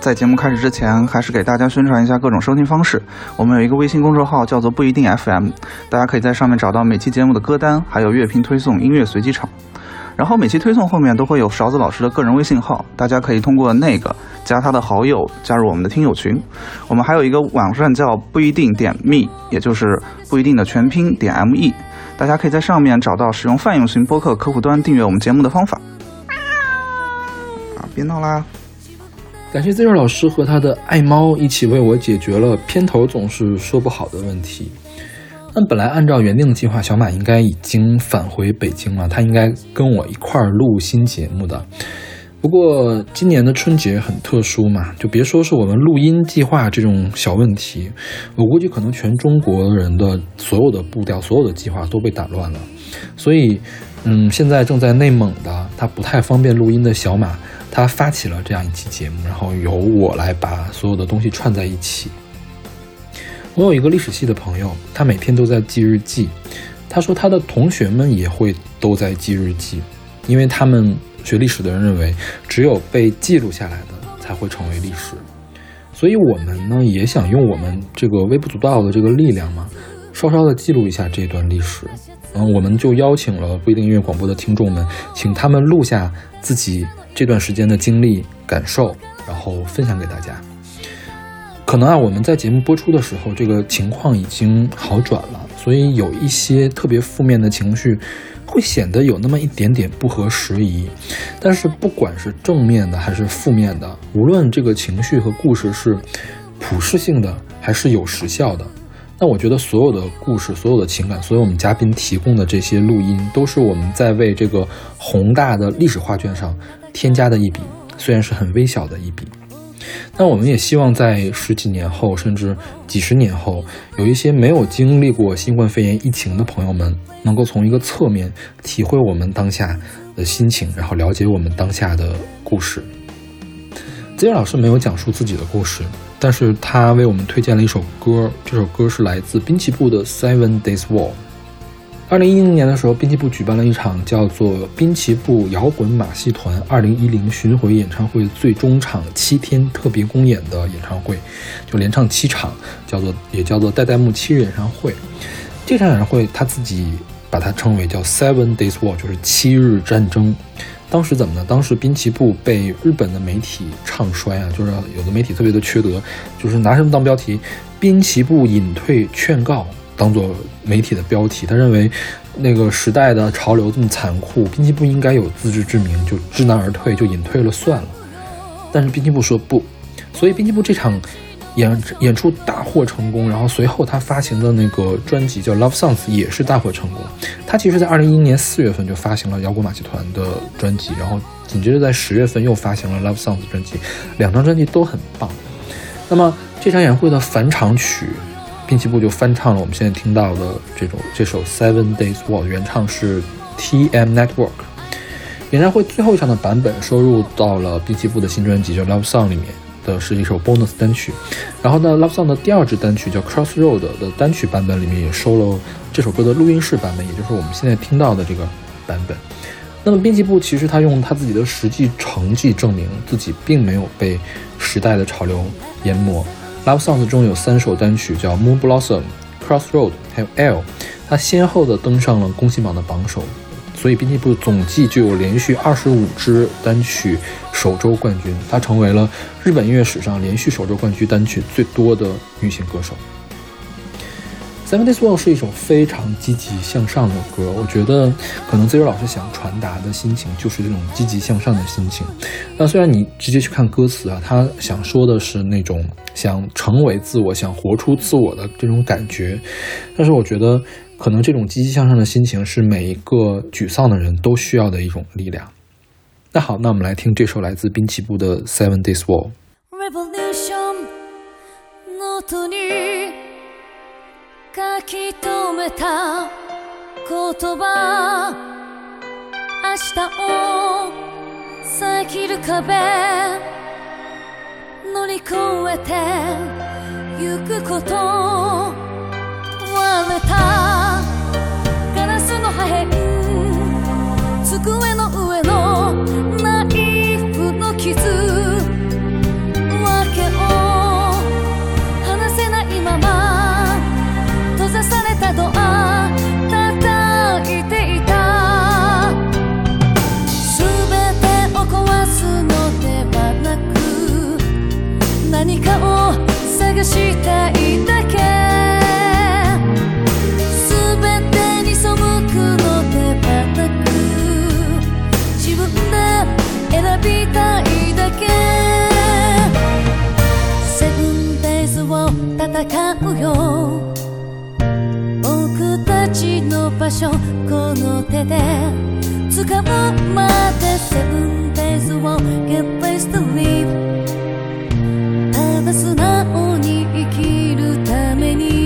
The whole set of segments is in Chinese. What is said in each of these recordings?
在节目开始之前，还是给大家宣传一下各种收听方式。我们有一个微信公众号，叫做不一定 FM，大家可以在上面找到每期节目的歌单，还有乐评推送、音乐随机场。然后每期推送后面都会有勺子老师的个人微信号，大家可以通过那个加他的好友，加入我们的听友群。我们还有一个网站叫不一定点 me，也就是不一定的全拼点 me，大家可以在上面找到使用泛用型播客客户端订阅我们节目的方法。啊，别闹啦！感谢 Zero 老师和他的爱猫一起为我解决了片头总是说不好的问题。那本来按照原定的计划，小马应该已经返回北京了，他应该跟我一块儿录新节目的。不过今年的春节很特殊嘛，就别说是我们录音计划这种小问题，我估计可能全中国人的所有的步调、所有的计划都被打乱了。所以，嗯，现在正在内蒙的他不太方便录音的小马。他发起了这样一期节目，然后由我来把所有的东西串在一起。我有一个历史系的朋友，他每天都在记日记。他说他的同学们也会都在记日记，因为他们学历史的人认为，只有被记录下来的才会成为历史。所以我们呢，也想用我们这个微不足道的这个力量嘛，稍稍的记录一下这段历史。嗯，我们就邀请了不一定音乐广播的听众们，请他们录下自己。这段时间的经历感受，然后分享给大家。可能啊，我们在节目播出的时候，这个情况已经好转了，所以有一些特别负面的情绪，会显得有那么一点点不合时宜。但是，不管是正面的还是负面的，无论这个情绪和故事是普适性的还是有时效的。那我觉得所有的故事、所有的情感、所有我们嘉宾提供的这些录音，都是我们在为这个宏大的历史画卷上添加的一笔，虽然是很微小的一笔。那我们也希望在十几年后，甚至几十年后，有一些没有经历过新冠肺炎疫情的朋友们，能够从一个侧面体会我们当下的心情，然后了解我们当下的故事。子野老师没有讲述自己的故事。但是他为我们推荐了一首歌，这首歌是来自滨崎步的《Seven Days War》。二零一零年的时候，滨崎步举办了一场叫做“滨崎步摇滚马戏团二零一零巡回演唱会”最终场七天特别公演的演唱会，就连唱七场，叫做也叫做代代木七日演唱会。这场演唱会他自己把它称为叫 “Seven Days War”，就是七日战争。当时怎么呢？当时滨崎步被日本的媒体唱衰啊，就是有的媒体特别的缺德，就是拿什么当标题？滨崎步隐退劝告当做媒体的标题。他认为那个时代的潮流这么残酷，滨崎步应该有自知之明，就知难而退，就隐退了算了。但是滨崎步说不，所以滨崎步这场。演演出大获成功，然后随后他发行的那个专辑叫《Love Songs》也是大获成功。他其实，在二零一一年四月份就发行了摇滚马戏团的专辑，然后紧接着在十月份又发行了《Love Songs》专辑，两张专辑都很棒。那么这场演唱会的返场曲，滨崎步就翻唱了我们现在听到的这种这首《Seven Days War》，原唱是 T.M. Network。演唱会最后一场的版本收入到了滨崎步的新专辑叫《Love Song》里面。的是一首 bonus 单曲，然后呢，Love Song 的第二支单曲叫 Crossroad 的单曲版本里面也收了这首歌的录音室版本，也就是我们现在听到的这个版本。那么编辑部其实他用他自己的实际成绩证明自己并没有被时代的潮流淹没。Love Songs 中有三首单曲叫 Moon Blossom、Crossroad 还有 L，它先后的登上了公信榜的榜首。所以，滨崎步总计就有连续二十五支单曲首周冠军，她成为了日本音乐史上连续首周冠军单曲最多的女性歌手。《Seven Days War》是一首非常积极向上的歌，我觉得可能 Zero 老师想传达的心情就是这种积极向上的心情。那虽然你直接去看歌词啊，他想说的是那种想成为自我、想活出自我的这种感觉，但是我觉得。可能这种积极向上的心情是每一个沮丧的人都需要的一种力量。那好，那我们来听这首来自滨崎步的《Seven Days War》。 ノートに 書き留めた言葉。明日を遮る壁。乗り越えてゆくこと割れた。ガラスの破片机の上戦うよ。僕たちの場所この手で掴むまでセブンデイズを Get place to live ただ素直に生きるために。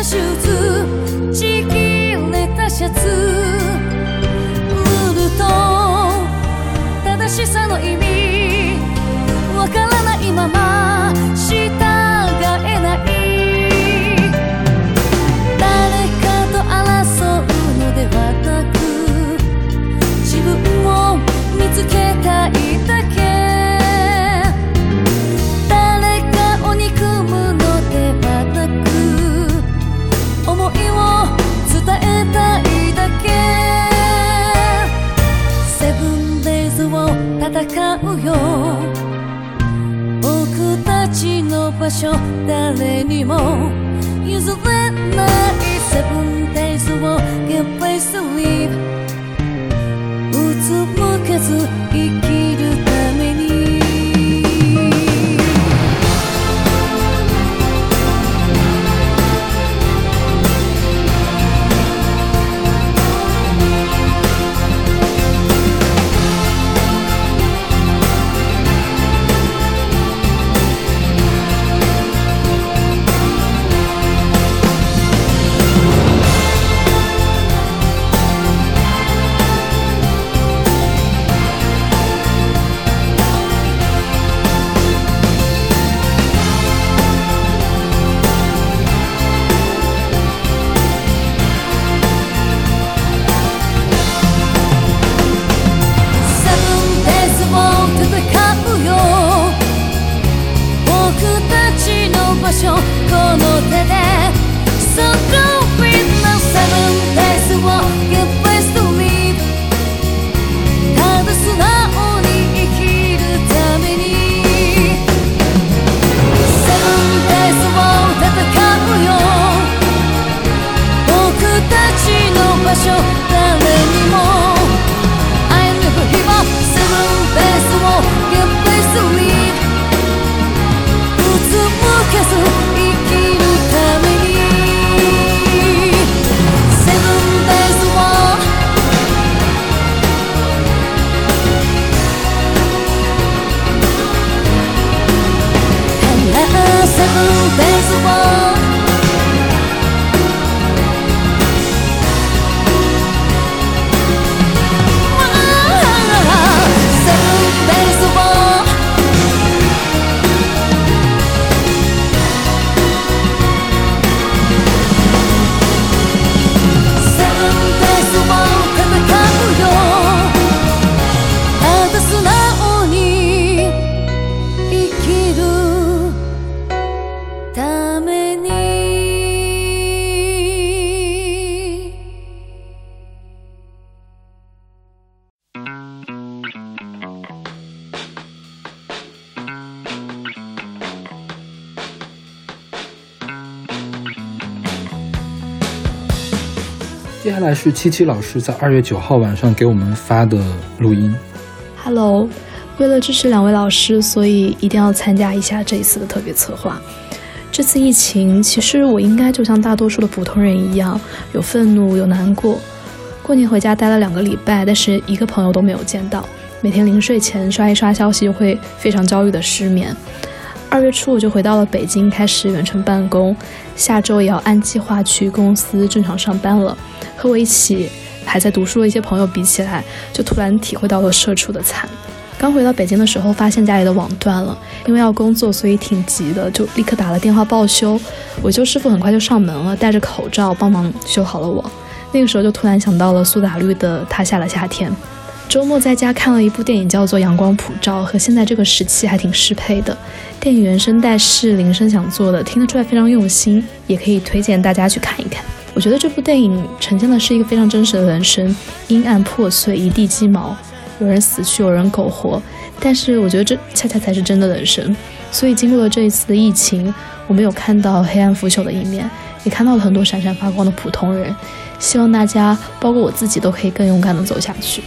たシューズちぎれたシャツ。ルールと正しさの意味。わからないまま知って場所誰にも譲れないセブンデイズを Get place to live うつむけずの場所この手で So go with the seven days を Get place to live ただ素直に生きるために Seven days を戦うよ僕たちの場所 the 是七七老师在二月九号晚上给我们发的录音。Hello，为了支持两位老师，所以一定要参加一下这一次的特别策划。这次疫情，其实我应该就像大多数的普通人一样，有愤怒，有难过。过年回家待了两个礼拜，但是一个朋友都没有见到。每天临睡前刷一刷消息，就会非常焦虑的失眠。二月初我就回到了北京，开始远程办公，下周也要按计划去公司正常上班了。和我一起还在读书的一些朋友比起来，就突然体会到了社畜的惨。刚回到北京的时候，发现家里的网断了，因为要工作，所以挺急的，就立刻打了电话报修。维修师傅很快就上门了，戴着口罩帮忙修好了网。那个时候就突然想到了苏打绿的《他下了夏天》。周末在家看了一部电影，叫做《阳光普照》，和现在这个时期还挺适配的。电影原声带是铃声响做的，听得出来非常用心，也可以推荐大家去看一看。我觉得这部电影呈现的是一个非常真实的人生，阴暗破碎，一地鸡毛，有人死去，有人苟活。但是我觉得这恰恰才是真的人生。所以经过了这一次的疫情，我没有看到黑暗腐朽的一面，也看到了很多闪闪发光的普通人。希望大家，包括我自己，都可以更勇敢地走下去。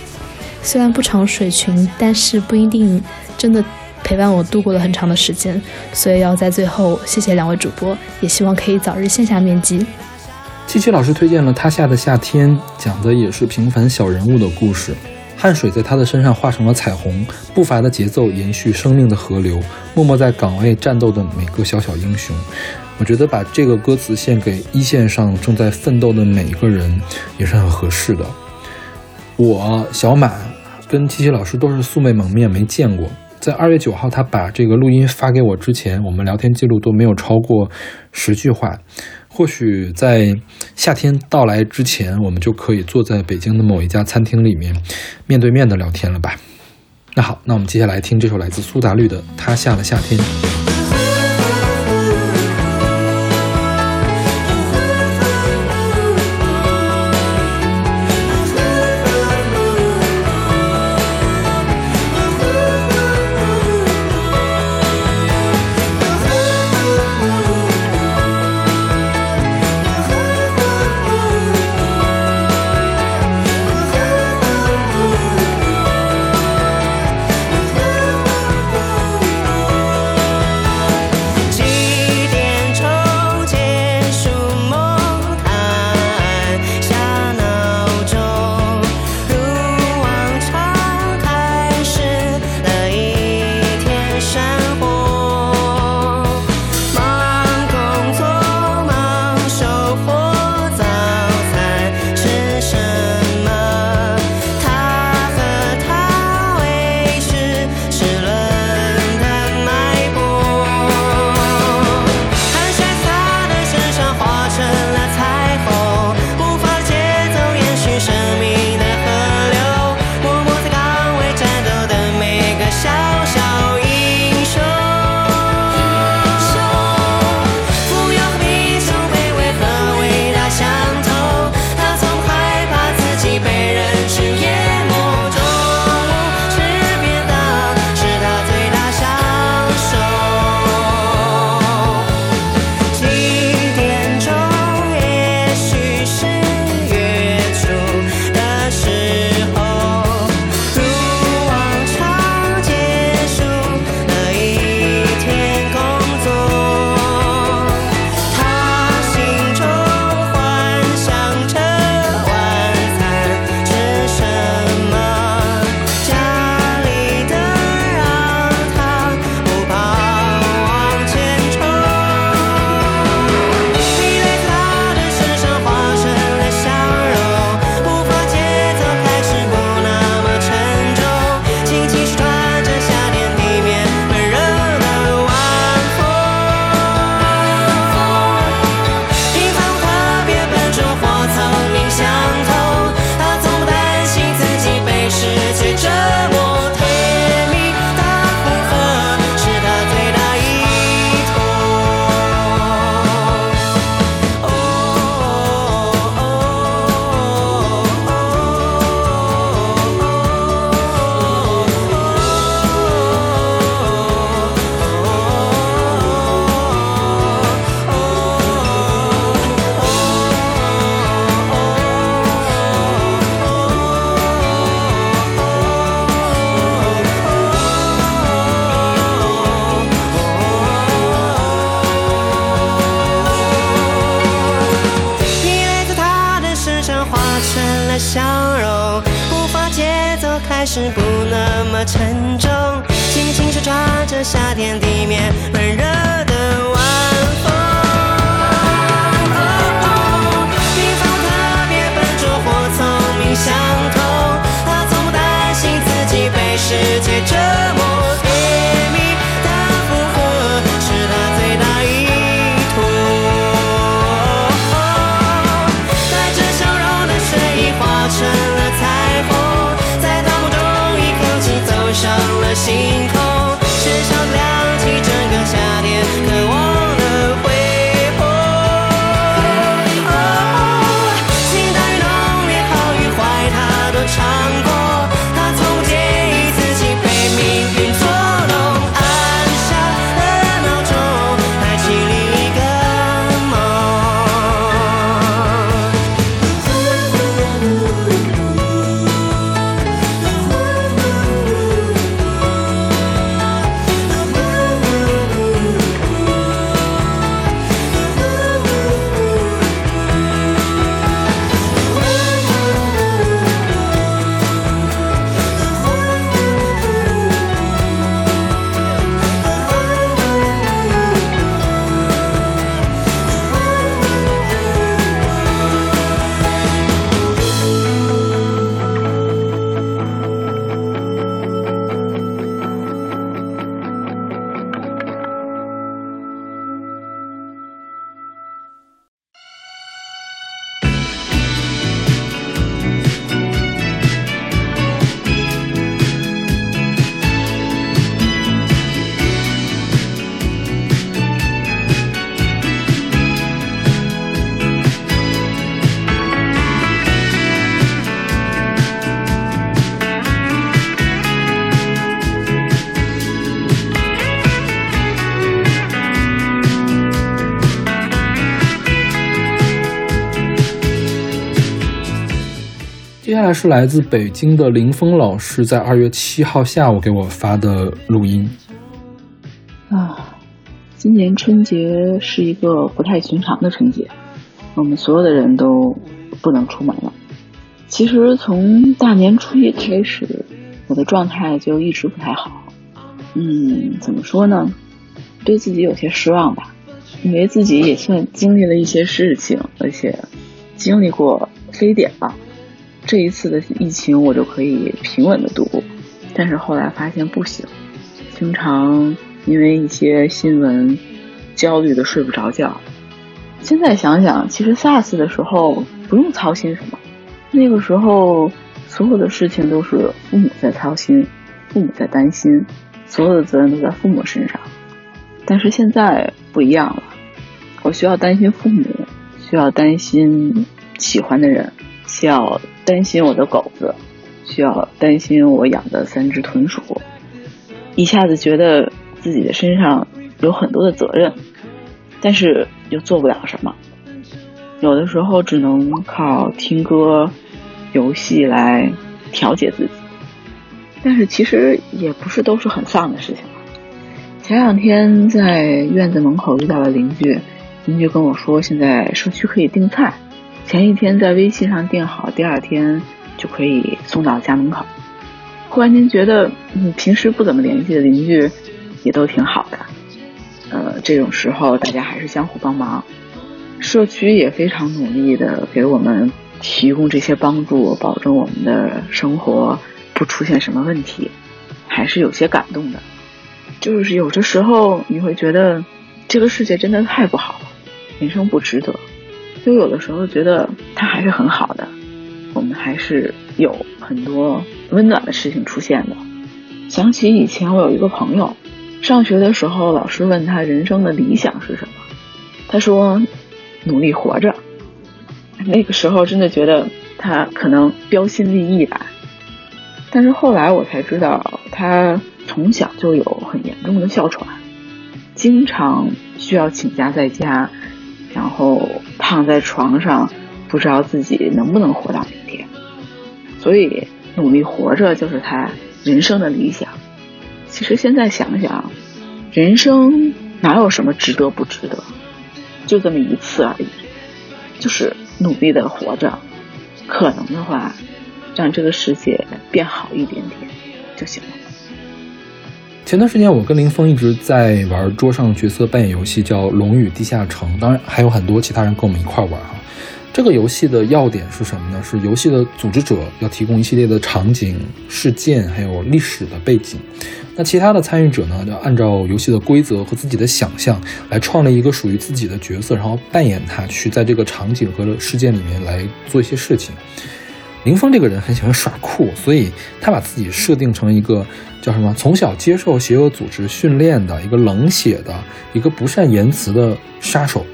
虽然不长水群，但是不一定真的陪伴我度过了很长的时间，所以要在最后谢谢两位主播，也希望可以早日线下面基。七七老师推荐了《他下的夏天》，讲的也是平凡小人物的故事，汗水在他的身上化成了彩虹，步伐的节奏延续生命的河流，默默在岗位战斗的每个小小英雄。我觉得把这个歌词献给一线上正在奋斗的每一个人，也是很合适的。我小马跟七七老师都是素未蒙面，没见过。在二月九号他把这个录音发给我之前，我们聊天记录都没有超过十句话。或许在夏天到来之前，我们就可以坐在北京的某一家餐厅里面，面对面的聊天了吧？那好，那我们接下来听这首来自苏打绿的《他下了夏天》。下是来自北京的林峰老师在二月七号下午给我发的录音。啊，今年春节是一个不太寻常的春节，我们所有的人都不能出门了。其实从大年初一开始，我的状态就一直不太好。嗯，怎么说呢？对自己有些失望吧，因为自己也算经历了一些事情，而且经历过非典了。这一次的疫情，我就可以平稳的度过。但是后来发现不行，经常因为一些新闻焦虑的睡不着觉。现在想想，其实 SARS 的时候不用操心什么，那个时候所有的事情都是父母在操心，父母在担心，所有的责任都在父母身上。但是现在不一样了，我需要担心父母，需要担心喜欢的人，需要担心我的狗子，需要担心我养的三只豚鼠，一下子觉得自己的身上有很多的责任，但是又做不了什么。有的时候只能靠听歌、游戏来调节自己，但是其实也不是都是很丧的事情。前两天在院子门口遇到了邻居，邻居跟我说现在社区可以订菜，前一天在微信上订好，第二天就可以送到家门口。忽然间觉得，嗯，平时不怎么联系的邻居也都挺好的。呃，这种时候大家还是相互帮忙，社区也非常努力的给我们提供这些帮助，保证我们的生活不出现什么问题，还是有些感动的。就是有的时候你会觉得这个世界真的太不好了，人生不值得。就有的时候觉得它还是很好的，我们还是有很多温暖的事情出现的。想起以前我有一个朋友，上学的时候老师问他人生的理想是什么，他说努力活着。那个时候真的觉得他可能标新立异吧，但是后来我才知道他。从小就有很严重的哮喘，经常需要请假在家，然后躺在床上，不知道自己能不能活到明天。所以努力活着就是他人生的理想。其实现在想想，人生哪有什么值得不值得，就这么一次而已，就是努力的活着，可能的话，让这个世界变好一点点就行了。前段时间，我跟林峰一直在玩桌上角色扮演游戏，叫《龙与地下城》，当然还有很多其他人跟我们一块玩哈。这个游戏的要点是什么呢？是游戏的组织者要提供一系列的场景、事件，还有历史的背景。那其他的参与者呢，要按照游戏的规则和自己的想象来创立一个属于自己的角色，然后扮演他，去在这个场景和事件里面来做一些事情。林峰这个人很喜欢耍酷，所以他把自己设定成一个叫什么？从小接受邪恶组织训练的一个冷血的、一个不善言辞的杀手。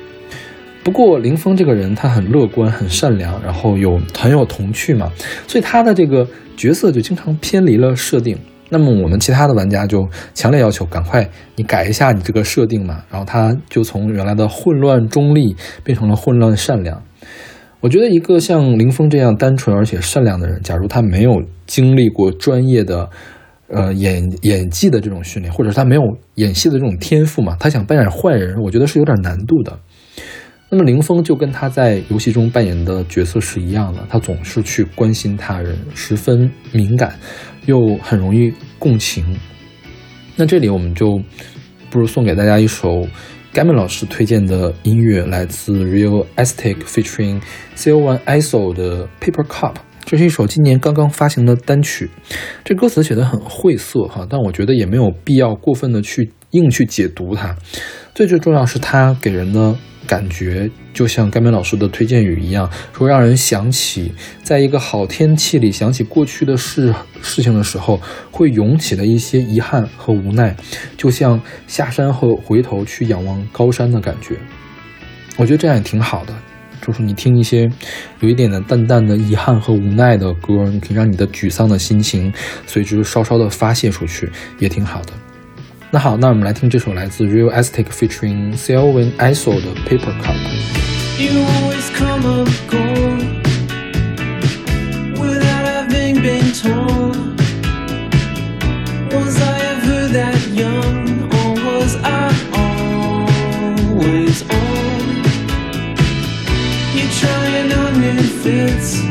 不过林峰这个人他很乐观、很善良，然后有很有童趣嘛，所以他的这个角色就经常偏离了设定。那么我们其他的玩家就强烈要求赶快你改一下你这个设定嘛，然后他就从原来的混乱中立变成了混乱善良。我觉得一个像林峰这样单纯而且善良的人，假如他没有经历过专业的，呃演演技的这种训练，或者是他没有演戏的这种天赋嘛，他想扮演坏人，我觉得是有点难度的。那么林峰就跟他在游戏中扮演的角色是一样的，他总是去关心他人，十分敏感，又很容易共情。那这里我们就不如送给大家一首。盖门老师推荐的音乐来自 Real Estate featuring CO1 ISO 的 Paper Cup，这是一首今年刚刚发行的单曲。这歌词写的很晦涩哈，但我觉得也没有必要过分的去硬去解读它。最最重要是它给人的。感觉就像甘美老师的推荐语一样，说让人想起，在一个好天气里想起过去的事事情的时候，会涌起的一些遗憾和无奈，就像下山后回头去仰望高山的感觉。我觉得这样也挺好的，就是你听一些有一点的淡淡的遗憾和无奈的歌，你可以让你的沮丧的心情随之稍稍的发泄出去，也挺好的。那好，那我们来听这首来自 Real Estate featuring Selwyn ISO 的 Paper Cup。 You always come up cold without having been told. Was I ever that young, or was I always old? You're trying on new fits.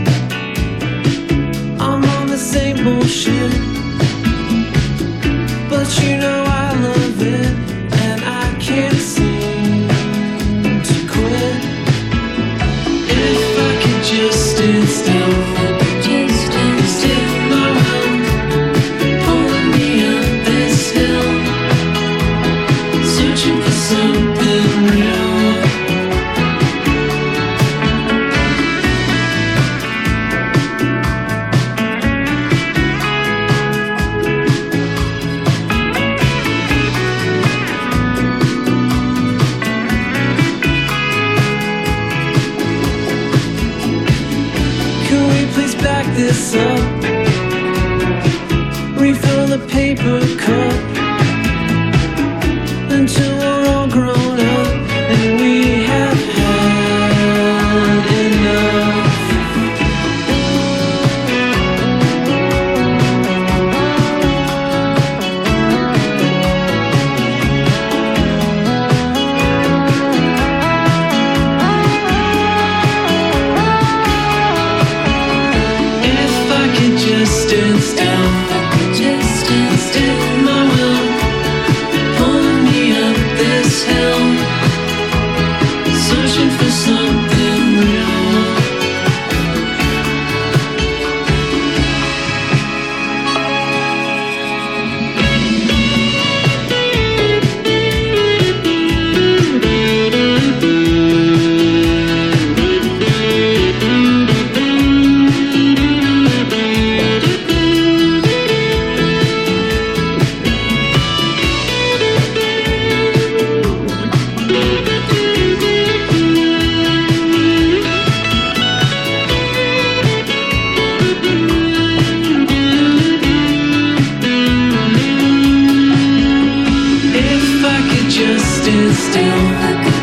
stood still.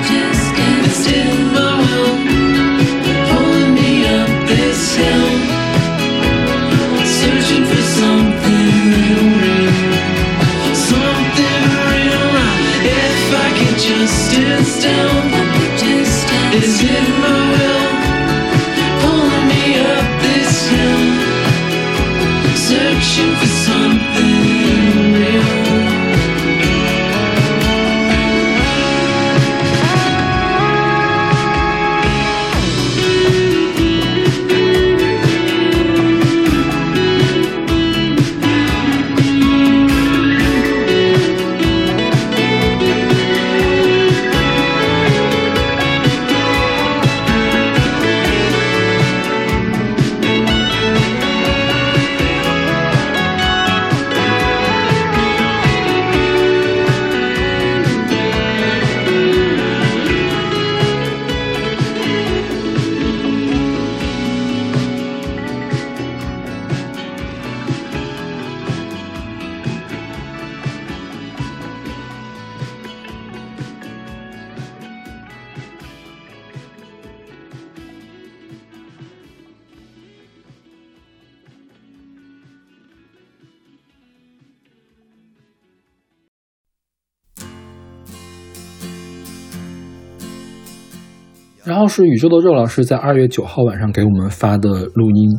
然后是宇宙的肉老师在二月九号晚上给我们发的录音。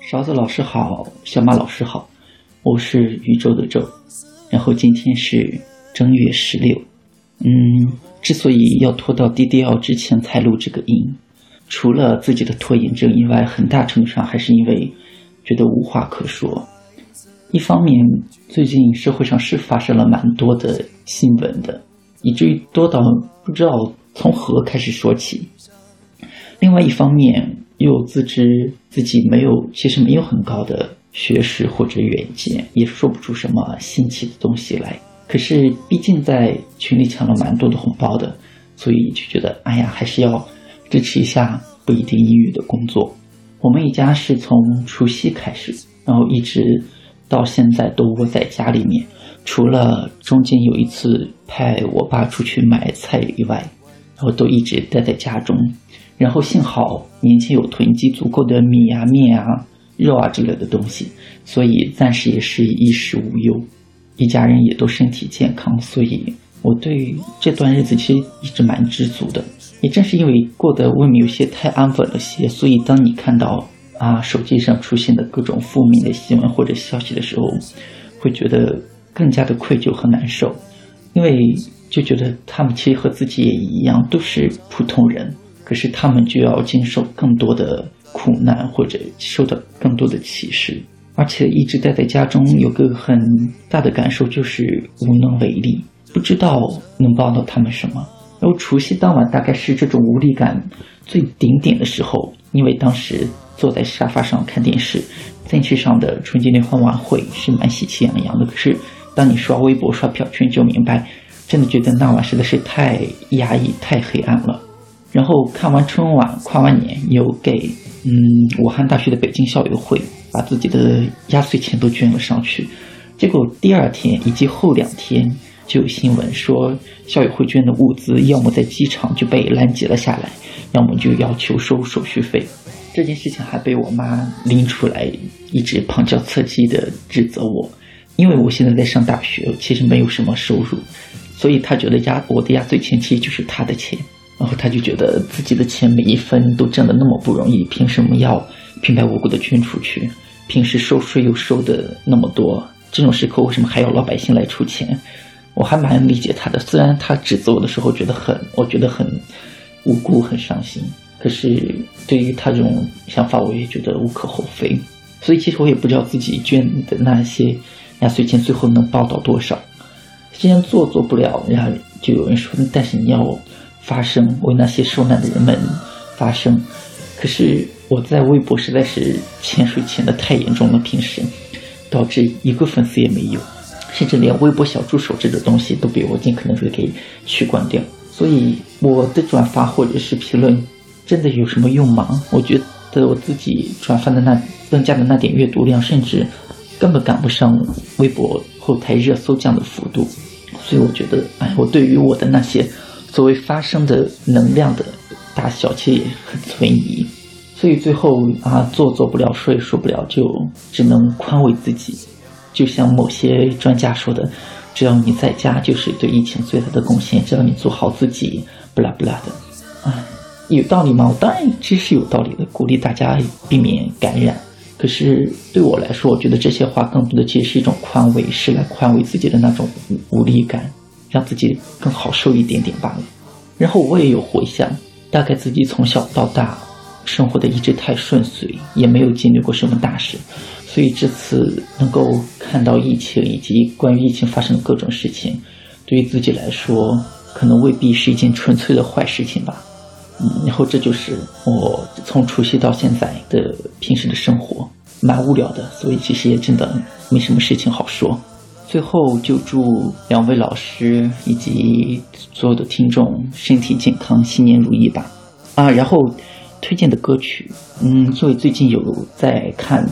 勺子老师好，小马老师好，我是宇宙的宙。然后今天是正月十六，嗯，之所以要拖到 DDL 之前才录这个音，除了自己的拖延症以外，很大程度上还是因为觉得无话可说。一方面，最近社会上是发生了蛮多的新闻的，以至于多到不知道从何开始说起。另外一方面，又自知自己没有，其实没有很高的学识或者远见，也说不出什么新奇的东西来。可是，毕竟在群里抢了蛮多的红包的，所以就觉得，哎呀，还是要支持一下不一定英语的工作。我们一家是从除夕开始，然后一直到现在都窝在家里面，除了中间有一次派我爸出去买菜以外，然后都一直待在家中。然后幸好年前有囤积足够的米啊、面啊、肉啊之类的东西，所以暂时也是衣食无忧，一家人也都身体健康，所以我对这段日子其实一直蛮知足的。也正是因为过得未免有些太安稳了些，所以当你看到啊手机上出现的各种负面的新闻或者消息的时候，会觉得更加的愧疚和难受，因为就觉得他们其实和自己也一样，都是普通人。可是他们就要经受更多的苦难，或者受到更多的歧视，而且一直待在家中，有个很大的感受就是无能为力，不知道能帮到他们什么。然后除夕当晚大概是这种无力感最顶点的时候，因为当时坐在沙发上看电视，电视上的春节联欢晚会是蛮喜气洋洋的。可是当你刷微博、刷朋友圈，就明白，真的觉得那晚实在是太压抑、太黑暗了。然后看完春晚，跨完年，有给嗯武汉大学的北京校友会把自己的压岁钱都捐了上去。结果第二天以及后两天就有新闻说，校友会捐的物资要么在机场就被拦截了下来，要么就要求收手续费。这件事情还被我妈拎出来，一直旁敲侧击的指责我，因为我现在在上大学，其实没有什么收入，所以他觉得压我的压岁钱其实就是他的钱。然后他就觉得自己的钱每一分都挣得那么不容易，凭什么要平白无故的捐出去？平时收税又收的那么多，这种时刻为什么还要老百姓来出钱？我还蛮理解他的，虽然他指责我的时候觉得很，我觉得很无辜、很伤心，可是对于他这种想法，我也觉得无可厚非。所以其实我也不知道自己捐的那些压岁钱最后能报到多少。既然做做不了，然后就有人说，但是你要。发声，为那些受难的人们发声。可是我在微博实在是潜水潜的太严重了，平时导致一个粉丝也没有，甚至连微博小助手这种东西都被我尽可能的给取关掉。所以我的转发或者是评论真的有什么用吗？我觉得我自己转发的那增加的那点阅读量，甚至根本赶不上微博后台热搜这样的幅度。所以我觉得，哎，我对于我的那些。所谓发生的能量的大小，其实也很存疑，所以最后啊，做做不了，说也说不了，就只能宽慰自己。就像某些专家说的，只要你在家，就是对疫情最大的贡献。只要你做好自己，不拉不拉的，啊，有道理吗？我当然这是有道理的，鼓励大家避免感染。可是对我来说，我觉得这些话更多的其实是一种宽慰，是来宽慰自己的那种无无力感。让自己更好受一点点罢了。然后我也有回想，大概自己从小到大生活的一直太顺遂，也没有经历过什么大事，所以这次能够看到疫情以及关于疫情发生的各种事情，对于自己来说，可能未必是一件纯粹的坏事情吧。嗯，然后这就是我从除夕到现在的平时的生活，蛮无聊的，所以其实也真的没什么事情好说。最后就祝两位老师以及所有的听众身体健康，新年如意吧！啊，然后推荐的歌曲，嗯，因为最近有在看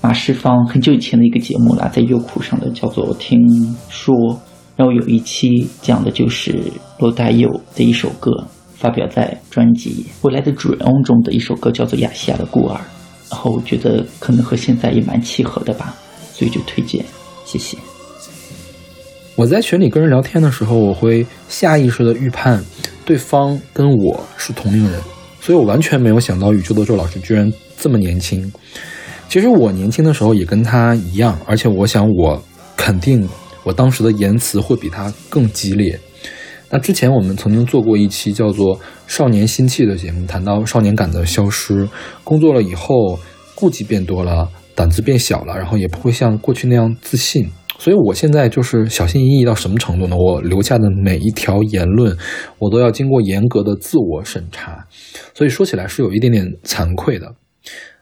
马世芳很久以前的一个节目啦，在优酷上的叫做《听说》，然后有一期讲的就是罗大佑的一首歌，发表在专辑《未来的主人翁》中的一首歌，叫做《亚细亚的孤儿》，然后我觉得可能和现在也蛮契合的吧，所以就推荐，谢谢。我在群里跟人聊天的时候，我会下意识的预判对方跟我是同龄人，所以我完全没有想到宇宙的周老师居然这么年轻。其实我年轻的时候也跟他一样，而且我想我肯定我当时的言辞会比他更激烈。那之前我们曾经做过一期叫做《少年心气》的节目，谈到少年感的消失。工作了以后，顾忌变多了，胆子变小了，然后也不会像过去那样自信。所以我现在就是小心翼翼到什么程度呢？我留下的每一条言论，我都要经过严格的自我审查。所以说起来是有一点点惭愧的。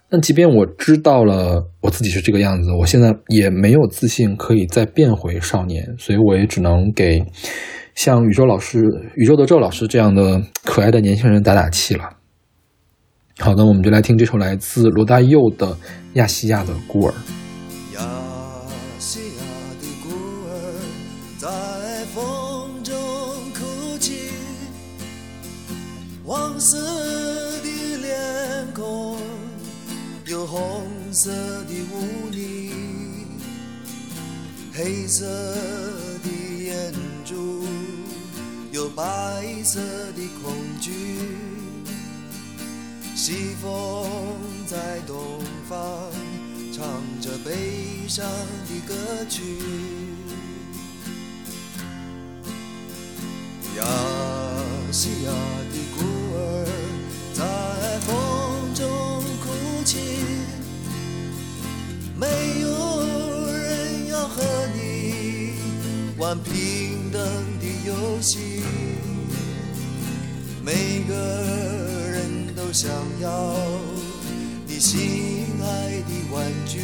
但即便我知道了我自己是这个样子，我现在也没有自信可以再变回少年，所以我也只能给像宇宙老师、宇宙的宙老师这样的可爱的年轻人打打气了。好的，我们就来听这首来自罗大佑的《亚细亚的孤儿》。亚细亚的孤儿在风中哭泣，黄色的脸孔有红色的污泥，黑色的眼珠有白色的恐惧。西风在东方唱着悲伤的歌曲，亚细亚的孤儿在风中哭泣，没有人要和你玩平等心，每个人都想要你心爱的玩具，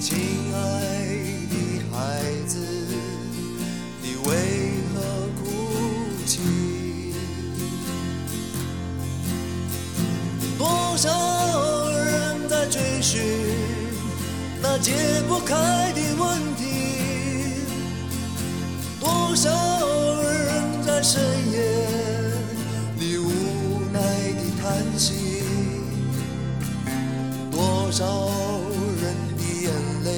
亲爱的孩子，你为何哭泣？多少人在追寻那解不开的多少人在深夜里无奈的叹息？多少人的眼泪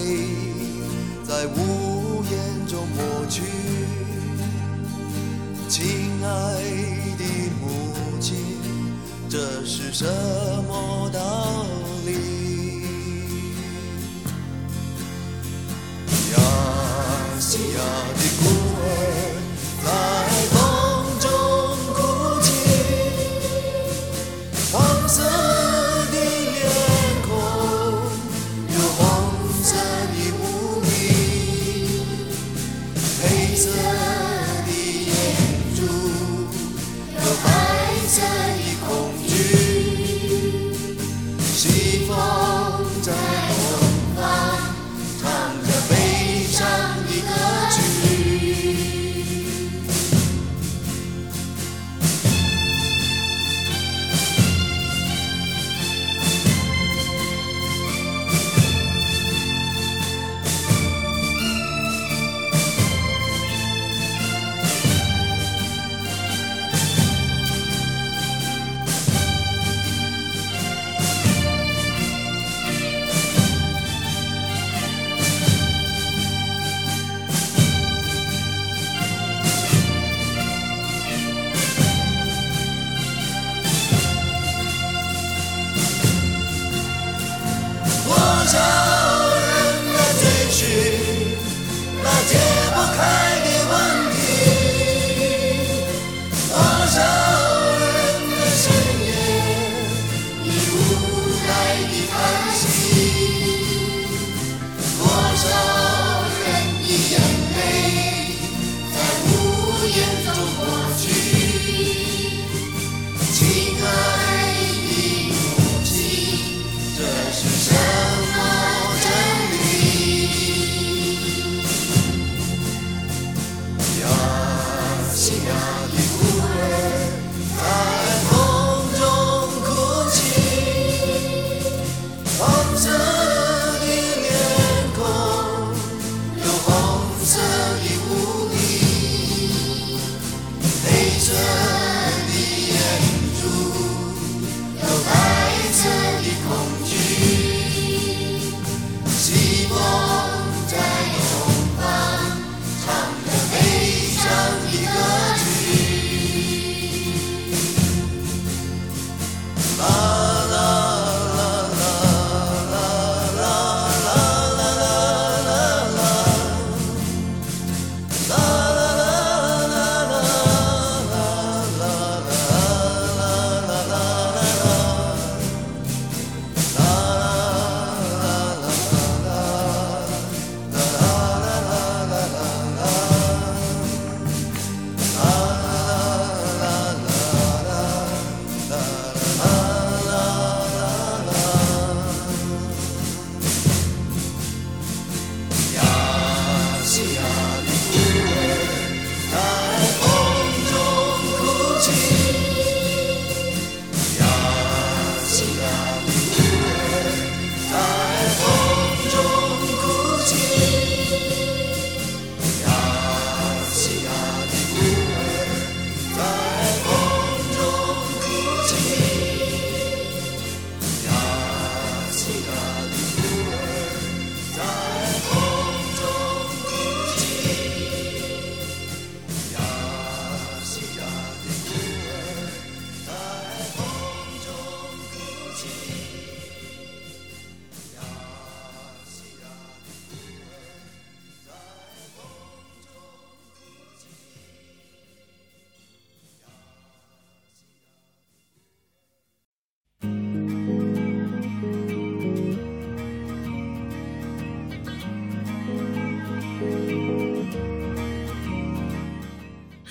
在无言中抹去？亲爱的母亲，这是什么道理？亚细亚的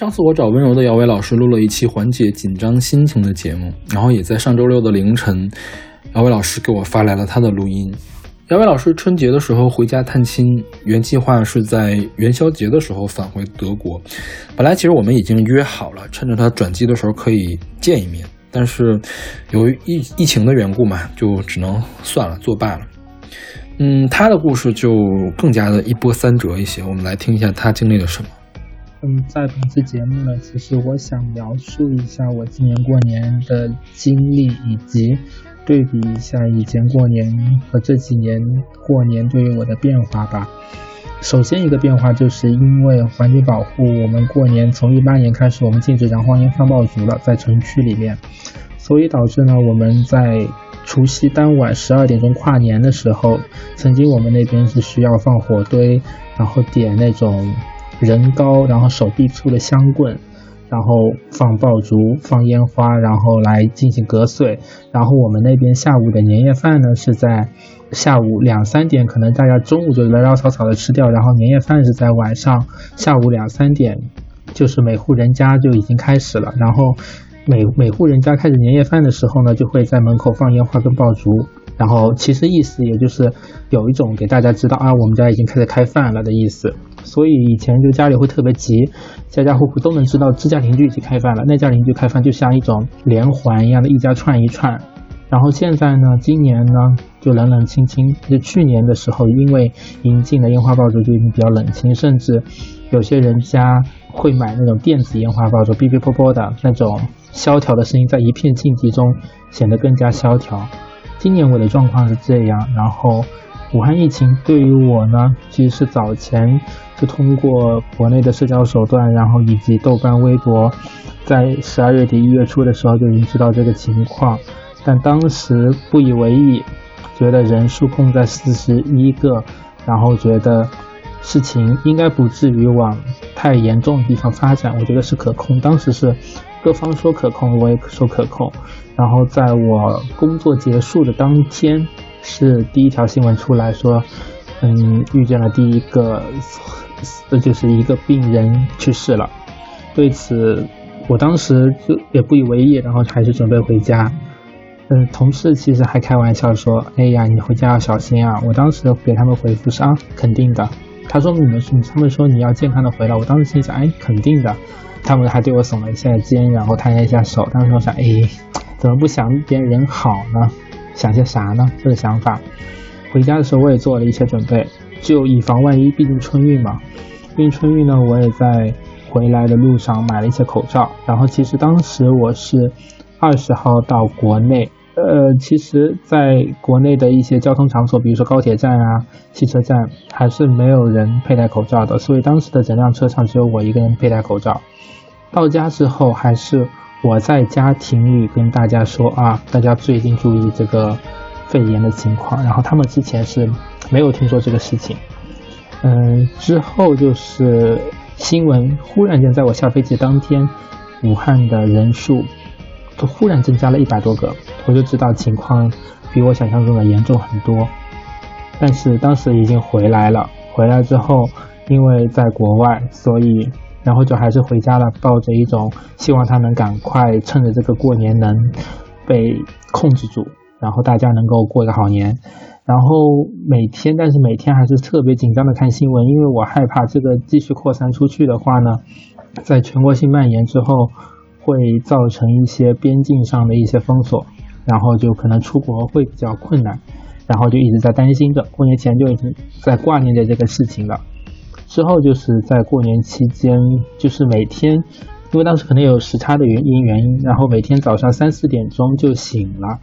上次我找温柔的姚伟老师录了一期缓解紧张心情的节目，然后也在上周六的凌晨，姚伟老师给我发来了他的录音。姚伟老师春节的时候回家探亲，原计划是在元宵节的时候返回德国。本来其实我们已经约好了，趁着他转机的时候可以见一面，但是由于疫疫情的缘故嘛，就只能算了，作罢了。嗯，他的故事就更加的一波三折一些，我们来听一下他经历了什么。嗯，在本次节目呢，其实我想描述一下我今年过年的经历，以及对比一下以前过年和这几年过年对于我的变化吧。首先一个变化就是因为环境保护，我们过年从一八年开始，我们禁止燃放烟放爆竹了，在城区里面，所以导致呢我们在除夕当晚十二点钟跨年的时候，曾经我们那边是需要放火堆，然后点那种。人高，然后手臂粗的香棍，然后放爆竹、放烟花，然后来进行隔岁。然后我们那边下午的年夜饭呢，是在下午两三点，可能大家中午就潦潦草草的吃掉，然后年夜饭是在晚上下午两三点，就是每户人家就已经开始了。然后每每户人家开始年夜饭的时候呢，就会在门口放烟花跟爆竹。然后其实意思也就是有一种给大家知道啊，我们家已经开始开饭了的意思。所以以前就家里会特别急，家家户户都能知道这家邻居已经开饭了，那家邻居开饭就像一种连环一样的，一家串一串。然后现在呢，今年呢就冷冷清清。就去年的时候，因为引进的烟花爆竹就已经比较冷清，甚至有些人家会买那种电子烟花爆竹，哔哔啵啵的那种萧条的声音，在一片静寂中显得更加萧条。今年我的状况是这样，然后。武汉疫情对于我呢，其实是早前就通过国内的社交手段，然后以及豆瓣、微博，在十二月底一月初的时候就已经知道这个情况，但当时不以为意，觉得人数控在四十一个，然后觉得事情应该不至于往太严重的地方发展，我觉得是可控。当时是各方说可控，我也说可控，然后在我工作结束的当天。是第一条新闻出来说，嗯，遇见了第一个，呃，就是一个病人去世了。对此，我当时就也不以为意，然后还是准备回家。嗯，同事其实还开玩笑说：“哎呀，你回家要小心啊！”我当时给他们回复是：“啊，肯定的。”他说：“你们是，他们说你要健康的回来。”我当时心想：“哎，肯定的。”他们还对我耸了一下肩，然后摊了一下手。当时我想：“哎，怎么不想别人好呢？”想些啥呢？这个想法，回家的时候我也做了一些准备，就以防万一，毕竟春运嘛。因春运呢，我也在回来的路上买了一些口罩。然后其实当时我是二十号到国内，呃，其实在国内的一些交通场所，比如说高铁站啊、汽车站，还是没有人佩戴口罩的。所以当时的整辆车上只有我一个人佩戴口罩。到家之后还是。我在家庭里跟大家说啊，大家最近注意这个肺炎的情况。然后他们之前是没有听说这个事情。嗯，之后就是新闻忽然间在我下飞机当天，武汉的人数就忽然增加了一百多个，我就知道情况比我想象中的严重很多。但是当时已经回来了，回来之后因为在国外，所以。然后就还是回家了，抱着一种希望他能赶快趁着这个过年能被控制住，然后大家能够过个好年。然后每天，但是每天还是特别紧张的看新闻，因为我害怕这个继续扩散出去的话呢，在全国性蔓延之后，会造成一些边境上的一些封锁，然后就可能出国会比较困难，然后就一直在担心着，过年前就已经在挂念着这个事情了。之后就是在过年期间，就是每天，因为当时可能有时差的原因原因，然后每天早上三四点钟就醒了，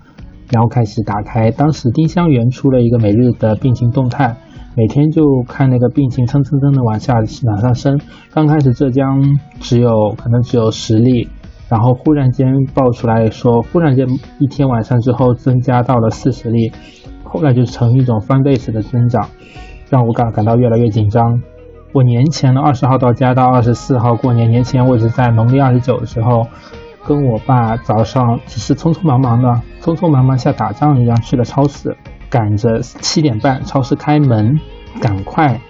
然后开始打开。当时丁香园出了一个每日的病情动态，每天就看那个病情蹭蹭蹭的往下往上升。刚开始浙江只有可能只有十例，然后忽然间爆出来说，忽然间一天晚上之后增加到了四十例，后来就成一种翻倍式的增长，让我感感到越来越紧张。我年前的二十号到家，到二十四号过年。年前我是在农历二十九的时候，跟我爸早上只是匆匆忙忙的，匆匆忙忙像打仗一样去了超市，赶着七点半超市开门，赶快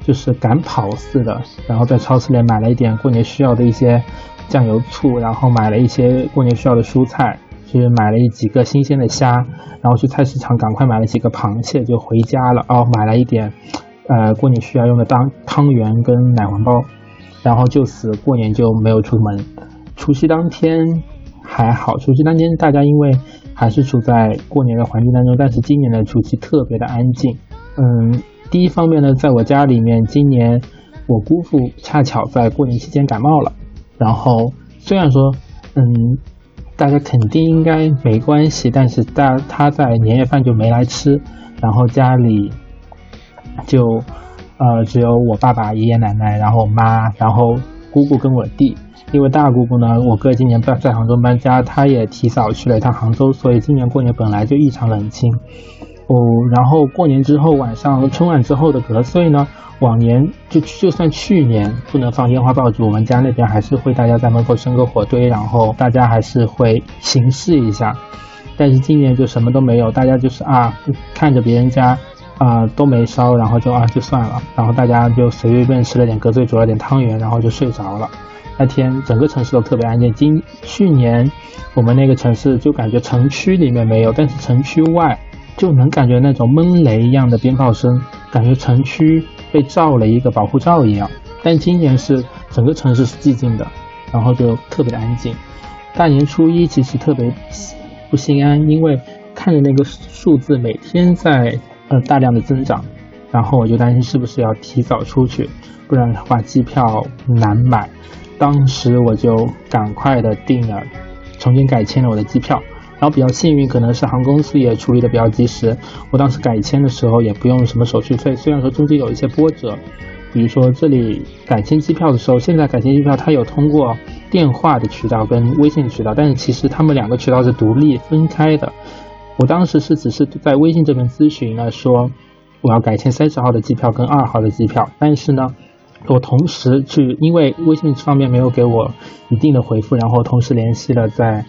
就是赶跑似的，然后在超市里买了一点过年需要的一些酱油、醋，然后买了一些过年需要的蔬菜，去买了一几个新鲜的虾，然后去菜市场赶快买了几个螃蟹就回家了。哦，买了一点，呃，过年需要用的当汤圆跟奶黄包，然后就此过年就没有出门。除夕当天还好，除夕当天大家因为还是处在过年的环境当中，但是今年的除夕特别的安静。嗯，第一方面呢，在我家里面，今年我姑父恰巧在过年期间感冒了，然后虽然说，嗯，大家肯定应该没关系，但是大他在年夜饭就没来吃，然后家里就呃只有我爸爸、爷爷奶奶，然后我妈，然后姑姑跟我弟。因为大姑姑呢，我哥今年在在杭州搬家，他也提早去了一趟杭州，所以今年过年本来就异常冷清。哦，然后过年之后晚上春晚之后的隔岁呢，往年就就算去年不能放烟花爆竹，我们家那边还是会大家在门口生个火堆，然后大家还是会形式一下。但是今年就什么都没有，大家就是啊看着别人家啊都没烧，然后就啊就算了，然后大家就随随便便吃了点隔岁煮了点汤圆，然后就睡着了。那天整个城市都特别安静。今去年我们那个城市就感觉城区里面没有，但是城区外就能感觉那种闷雷一样的鞭炮声，感觉城区被罩了一个保护罩一样。但今年是整个城市是寂静的，然后就特别的安静。大年初一其实特别不心安，因为看着那个数字每天在呃大量的增长，然后我就担心是不是要提早出去，不然的话机票难买。当时我就赶快的订了，重新改签了我的机票，然后比较幸运，可能是航空公司也处理的比较及时。我当时改签的时候也不用什么手续费，虽然说中间有一些波折，比如说这里改签机票的时候，现在改签机票它有通过电话的渠道跟微信渠道，但是其实他们两个渠道是独立分开的。我当时是只是在微信这边咨询了，说我要改签三十号的机票跟二号的机票，但是呢。我同时去，因为微信方面没有给我一定的回复，然后同时联系了在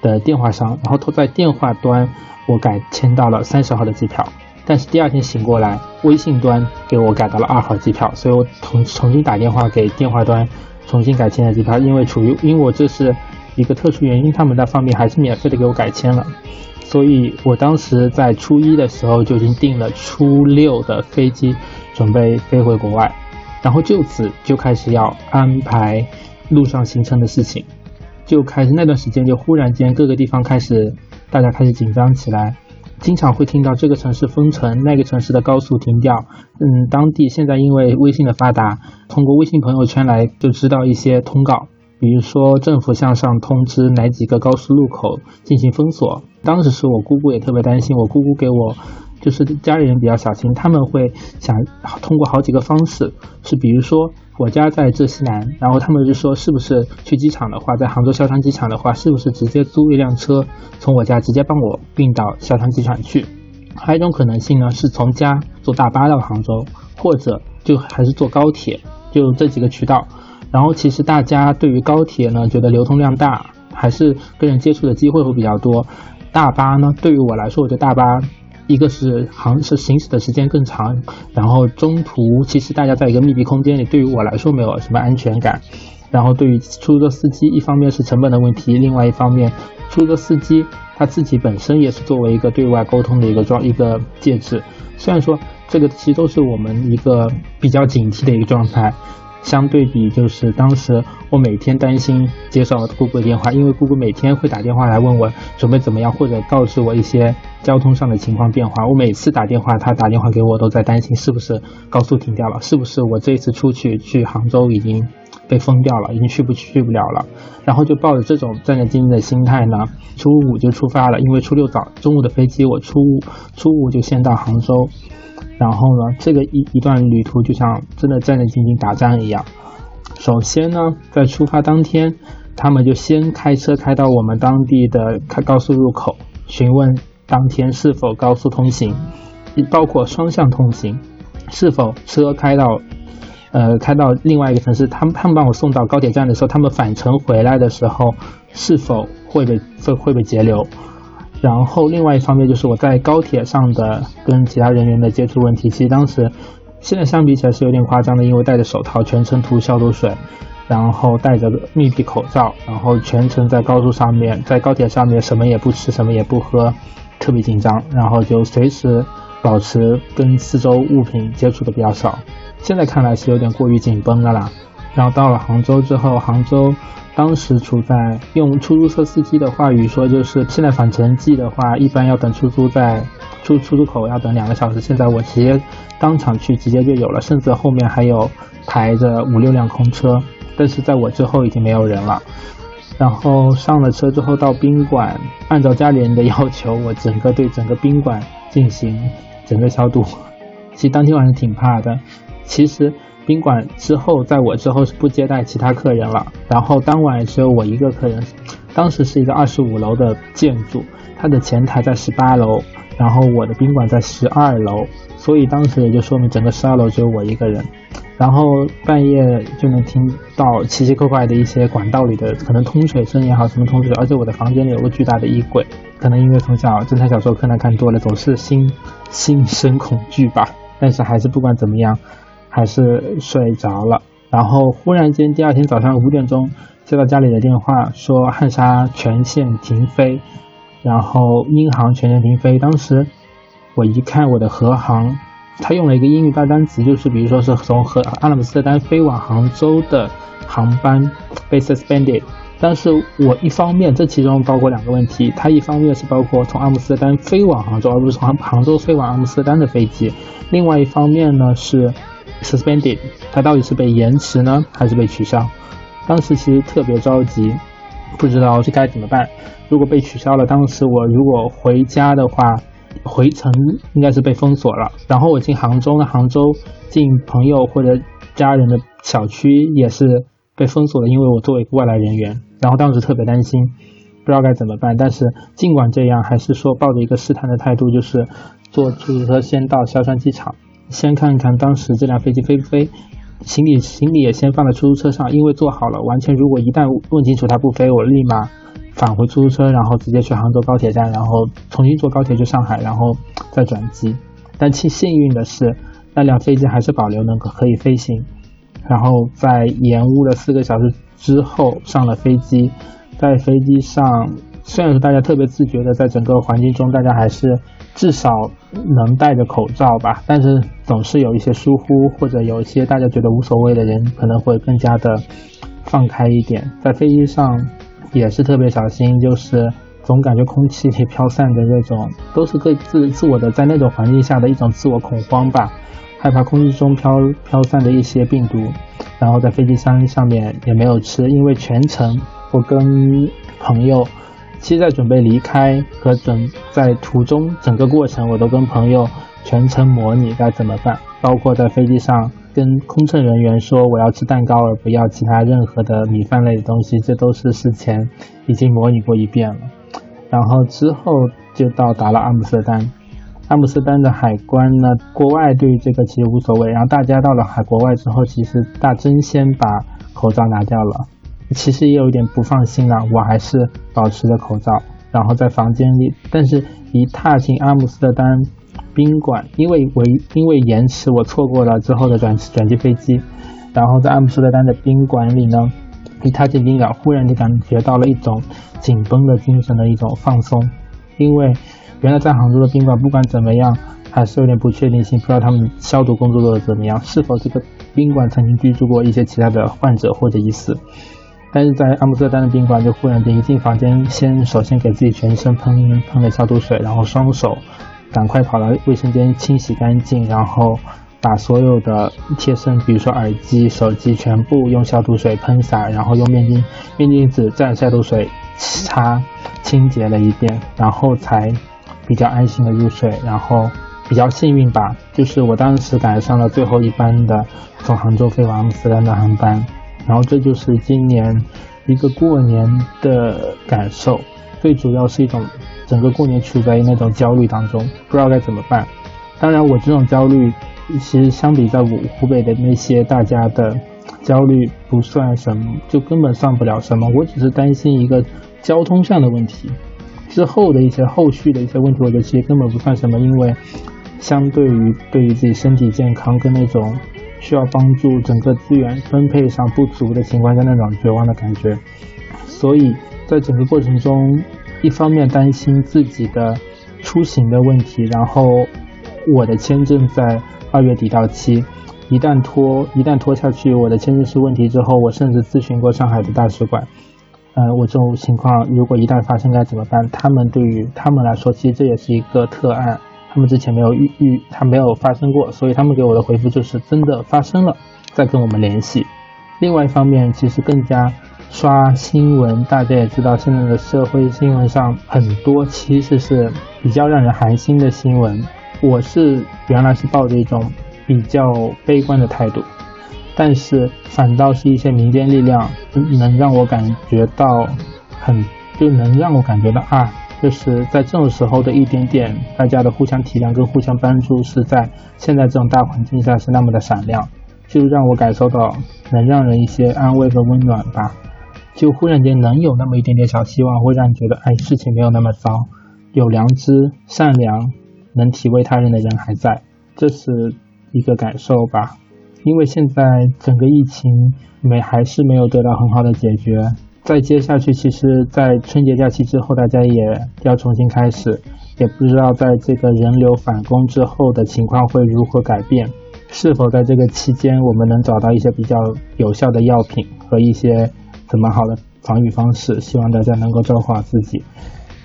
的电话上，然后他在电话端我改签到了三十号的机票，但是第二天醒过来，微信端给我改到了二号机票，所以我重重新打电话给电话端重新改签的机票，因为处于因为我这是一个特殊原因，他们那方面还是免费的给我改签了，所以我当时在初一的时候就已经订了初六的飞机，准备飞回国外。然后就此就开始要安排路上行程的事情，就开始那段时间就忽然间各个地方开始大家开始紧张起来，经常会听到这个城市封城，那个城市的高速停掉。嗯，当地现在因为微信的发达，通过微信朋友圈来就知道一些通告，比如说政府向上通知哪几个高速路口进行封锁。当时是我姑姑也特别担心，我姑姑给我。就是家里人比较小心，他们会想通过好几个方式，是比如说我家在浙西南，然后他们就说是不是去机场的话，在杭州萧山机场的话，是不是直接租一辆车从我家直接帮我运到萧山机场去？还有一种可能性呢，是从家坐大巴到杭州，或者就还是坐高铁，就这几个渠道。然后其实大家对于高铁呢，觉得流通量大，还是跟人接触的机会会比较多。大巴呢，对于我来说，我觉得大巴。一个是航是行驶的时间更长，然后中途其实大家在一个密闭空间里，对于我来说没有什么安全感。然后对于出租车司机，一方面是成本的问题，另外一方面，出租车司机他自己本身也是作为一个对外沟通的一个状一个介质。虽然说这个其实都是我们一个比较警惕的一个状态。相对比，就是当时我每天担心接到姑姑的电话，因为姑姑每天会打电话来问我准备怎么样，或者告知我一些交通上的情况变化。我每次打电话，她打电话给我都在担心是不是高速停掉了，是不是我这一次出去去杭州已经被封掉了，已经去不去不了了。然后就抱着这种战战兢兢的心态呢，初五就出发了，因为初六早中午的飞机，我初五初五就先到杭州。然后呢，这个一一段旅途就像真的战战兢兢打仗一样。首先呢，在出发当天，他们就先开车开到我们当地的开高速入口，询问当天是否高速通行，包括双向通行，是否车开到，呃，开到另外一个城市。他们他们把我送到高铁站的时候，他们返程回来的时候，是否会被会会被截留？然后另外一方面就是我在高铁上的跟其他人员的接触问题，其实当时现在相比起来是有点夸张的，因为戴着手套，全程涂消毒水，然后戴着密闭口罩，然后全程在高速上面，在高铁上面什么也不吃，什么也不喝，特别紧张，然后就随时保持跟四周物品接触的比较少。现在看来是有点过于紧绷了啦。然后到了杭州之后，杭州当时处在用出租车司机的话语说，就是现在返程季的话，一般要等出租在出出租口要等两个小时。现在我直接当场去，直接就有了，甚至后面还有排着五六辆空车，但是在我之后已经没有人了。然后上了车之后到宾馆，按照家里人的要求，我整个对整个宾馆进行整个消毒。其实当天晚上挺怕的，其实。宾馆之后，在我之后是不接待其他客人了。然后当晚只有我一个客人。当时是一个二十五楼的建筑，它的前台在十八楼，然后我的宾馆在十二楼，所以当时也就说明整个十二楼只有我一个人。然后半夜就能听到奇奇怪怪的一些管道里的可能通水声也好，什么通水，而且我的房间里有个巨大的衣柜，可能因为从小侦探小说柯南看多了，总是心心生恐惧吧。但是还是不管怎么样。还是睡着了，然后忽然间第二天早上五点钟接到家里的电话，说汉莎全线停飞，然后英航全线停飞。当时我一看我的和航，他用了一个英语大单词，就是比如说是从和阿姆斯特丹飞往杭州的航班被 suspended。但是我一方面这其中包括两个问题，它一方面是包括从阿姆斯特丹飞往杭州，而不是从杭州飞往阿姆斯特丹的飞机；另外一方面呢是。suspended，它到底是被延迟呢，还是被取消？当时其实特别着急，不知道这该怎么办。如果被取消了，当时我如果回家的话，回程应该是被封锁了。然后我进杭州呢，杭州进朋友或者家人的小区也是被封锁的，因为我作为一个外来人员。然后当时特别担心，不知道该怎么办。但是尽管这样，还是说抱着一个试探的态度，就是坐出租车先到萧山机场。先看看当时这辆飞机飞不飞，行李行李也先放在出租车上，因为做好了，完全如果一旦问清楚它不飞，我立马返回出租车，然后直接去杭州高铁站，然后重新坐高铁去上海，然后再转机。但幸幸运的是，那辆飞机还是保留能够可以飞行。然后在延误了四个小时之后上了飞机，在飞机上，虽然大家特别自觉的在整个环境中，大家还是。至少能戴着口罩吧，但是总是有一些疏忽，或者有一些大家觉得无所谓的人，可能会更加的放开一点。在飞机上也是特别小心，就是总感觉空气里飘散的那种，都是各自自我的在那种环境下的一种自我恐慌吧，害怕空气中飘飘散的一些病毒。然后在飞机上上面也没有吃，因为全程我跟朋友。其实，在准备离开和准在途中整个过程，我都跟朋友全程模拟该怎么办，包括在飞机上跟空乘人员说我要吃蛋糕，而不要其他任何的米饭类的东西，这都是事前已经模拟过一遍了。然后之后就到达了阿姆斯特丹，阿姆斯特丹的海关呢，国外对于这个其实无所谓。然后大家到了海国外之后，其实大真先把口罩拿掉了。其实也有一点不放心了，我还是保持着口罩，然后在房间里。但是，一踏进阿姆斯特丹宾馆，因为为因为延迟，我错过了之后的转转机飞机。然后在阿姆斯特丹的宾馆里呢，一踏进宾馆，忽然就感觉到了一种紧绷的精神的一种放松，因为原来在杭州的宾馆，不管怎么样，还是有点不确定性，不知道他们消毒工作做的怎么样，是否这个宾馆曾经居住过一些其他的患者或者疑似。但是在阿姆斯特丹的宾馆，就忽然间一进房间，先首先给自己全身喷喷了消毒水，然后双手赶快跑到卫生间清洗干净，然后把所有的贴身，比如说耳机、手机，全部用消毒水喷洒，然后用面巾面巾纸蘸消毒水擦清洁了一遍，然后才比较安心的入睡。然后比较幸运吧，就是我当时赶上了最后一班的从杭州飞往阿姆斯特丹的航班。然后这就是今年一个过年的感受，最主要是一种整个过年处在那种焦虑当中，不知道该怎么办。当然，我这种焦虑其实相比在湖湖北的那些大家的焦虑不算什么，就根本算不了什么。我只是担心一个交通上的问题，之后的一些后续的一些问题，我觉得其实根本不算什么，因为相对于对于自己身体健康跟那种需要帮助整个资源分配上不足的情况下那种绝望的感觉。所以在整个过程中，一方面担心自己的出行的问题，然后我的签证在二月底到期，一旦拖一旦拖下去，我的签证是问题之后，我甚至咨询过上海的大使馆。呃，我这种情况如果一旦发生该怎么办？他们对于他们来说，其实这也是一个特案，他们之前没有预预，他没有发生过，所以他们给我的回复就是真的发生了，再跟我们联系。另外一方面，其实更加刷新闻，大家也知道，现在的社会新闻上很多其实是比较让人寒心的新闻。我是原来是抱着一种比较悲观的态度。但是反倒是一些民间力量能让我感觉到很，就能让我感觉到啊，就是在这种时候的一点点大家的互相体谅跟互相帮助，是在现在这种大环境下是那么的闪亮，就让我感受到能让人一些安慰和温暖吧，就忽然间能有那么一点点小希望，会让你觉得哎，事情没有那么糟，有良知、善良、能体味他人的人还在，这是一个感受吧。因为现在整个疫情没还是没有得到很好的解决，再接下去，其实，在春节假期之后，大家也要重新开始，也不知道在这个人流返工之后的情况会如何改变，是否在这个期间我们能找到一些比较有效的药品和一些怎么好的防御方式？希望大家能够照顾好自己。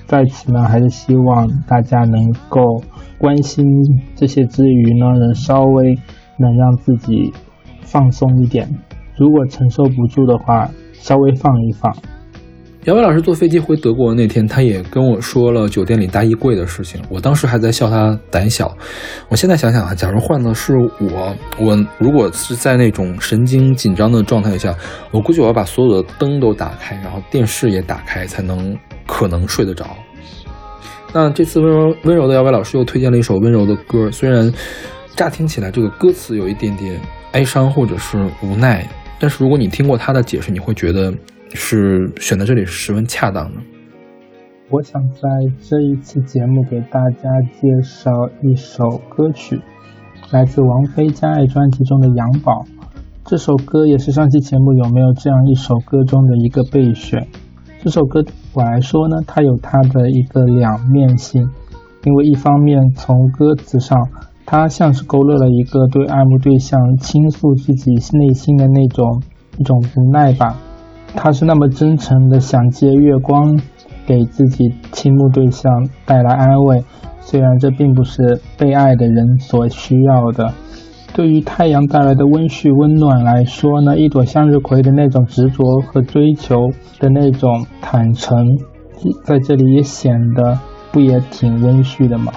在此呢，还是希望大家能够关心这些之余呢，能稍微。能让自己放松一点，如果承受不住的话，稍微放一放。姚伟老师坐飞机回德国那天，他也跟我说了酒店里大衣柜的事情。我当时还在笑他胆小。我现在想想啊，假如换的是我，我如果是在那种神经紧张的状态下，我估计我要把所有的灯都打开，然后电视也打开，才能可能睡得着。那这次温柔温柔的姚伟老师又推荐了一首温柔的歌，虽然。乍听起来，这个歌词有一点点哀伤或者是无奈，但是如果你听过他的解释，你会觉得是选在这里是十分恰当的。我想在这一期节目给大家介绍一首歌曲，来自王菲《加爱》专辑中的《杨宝》。这首歌也是上期节目有没有这样一首歌中的一个备选。这首歌我来说呢，它有它的一个两面性，因为一方面从歌词上。他像是勾勒了一个对爱慕对象倾诉自己内心的那种一种无奈吧。他是那么真诚的想借月光给自己倾慕对象带来安慰，虽然这并不是被爱的人所需要的。对于太阳带来的温煦温暖来说呢，一朵向日葵的那种执着和追求的那种坦诚，在这里也显得不也挺温煦的吗？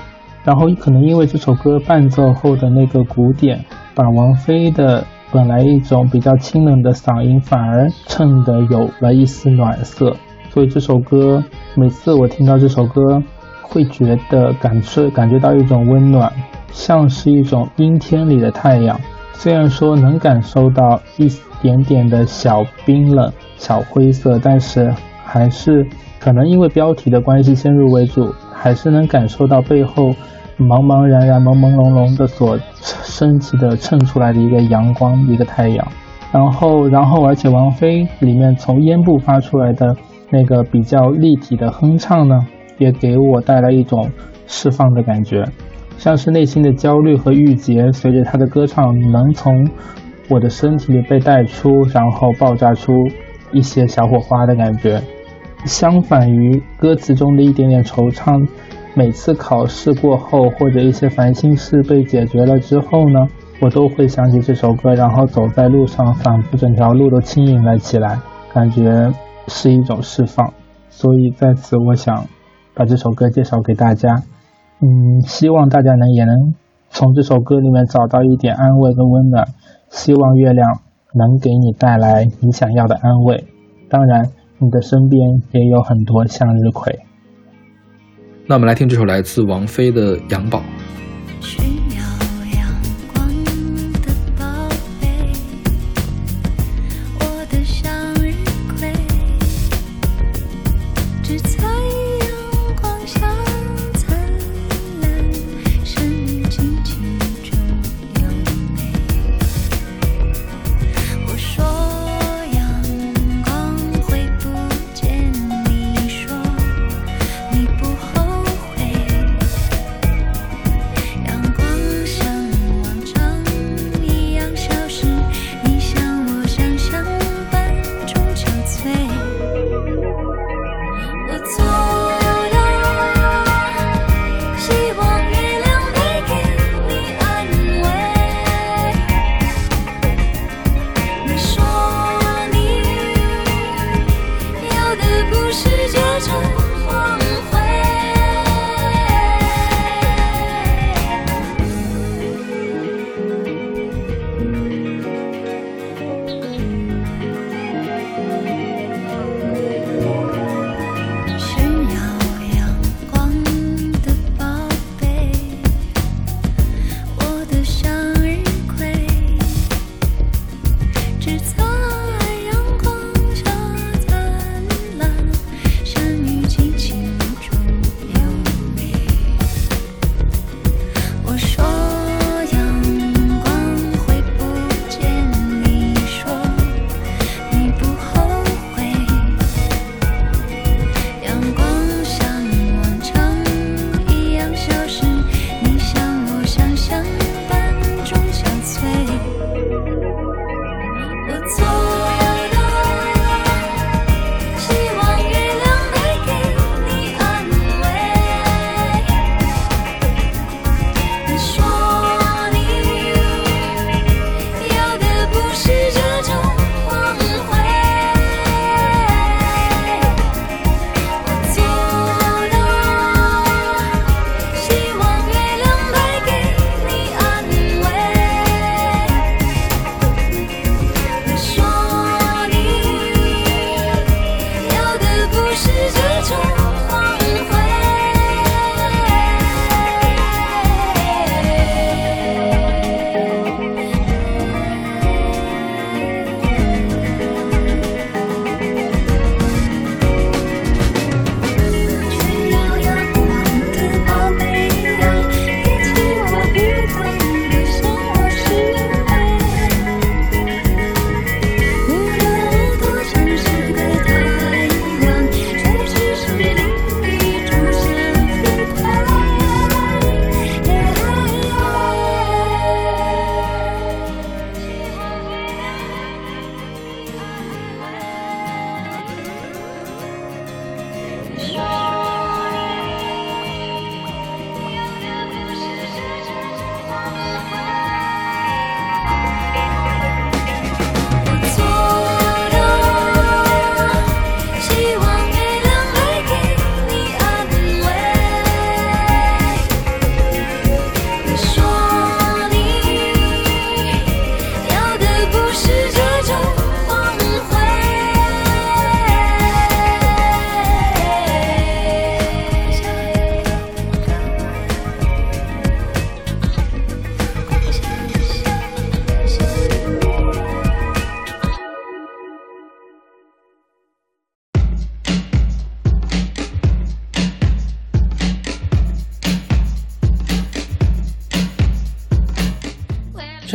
然后可能因为这首歌伴奏后的那个鼓点，把王菲的本来一种比较清冷的嗓音反而衬得有了一丝暖色，所以这首歌每次我听到这首歌，会觉得感受感觉到一种温暖，像是一种阴天里的太阳。虽然说能感受到一点点的小冰冷、小灰色，但是还是可能因为标题的关系先入为主。还是能感受到背后茫茫然然、朦朦胧胧的所升起的衬出来的一个阳光，一个太阳。然后，然后，而且王菲里面从咽部发出来的那个比较立体的哼唱呢，也给我带来一种释放的感觉，像是内心的焦虑和郁结，随着她的歌唱能从我的身体里被带出，然后爆炸出一些小火花的感觉。相反于歌词中的一点点惆怅，每次考试过后或者一些烦心事被解决了之后呢，我都会想起这首歌，然后走在路上，仿佛整条路都轻盈了起来，感觉是一种释放。所以在此，我想把这首歌介绍给大家，嗯，希望大家能也能从这首歌里面找到一点安慰跟温暖，希望月亮能给你带来你想要的安慰。当然。你的身边也有很多向日葵。那我们来听这首来自王菲的《杨宝》。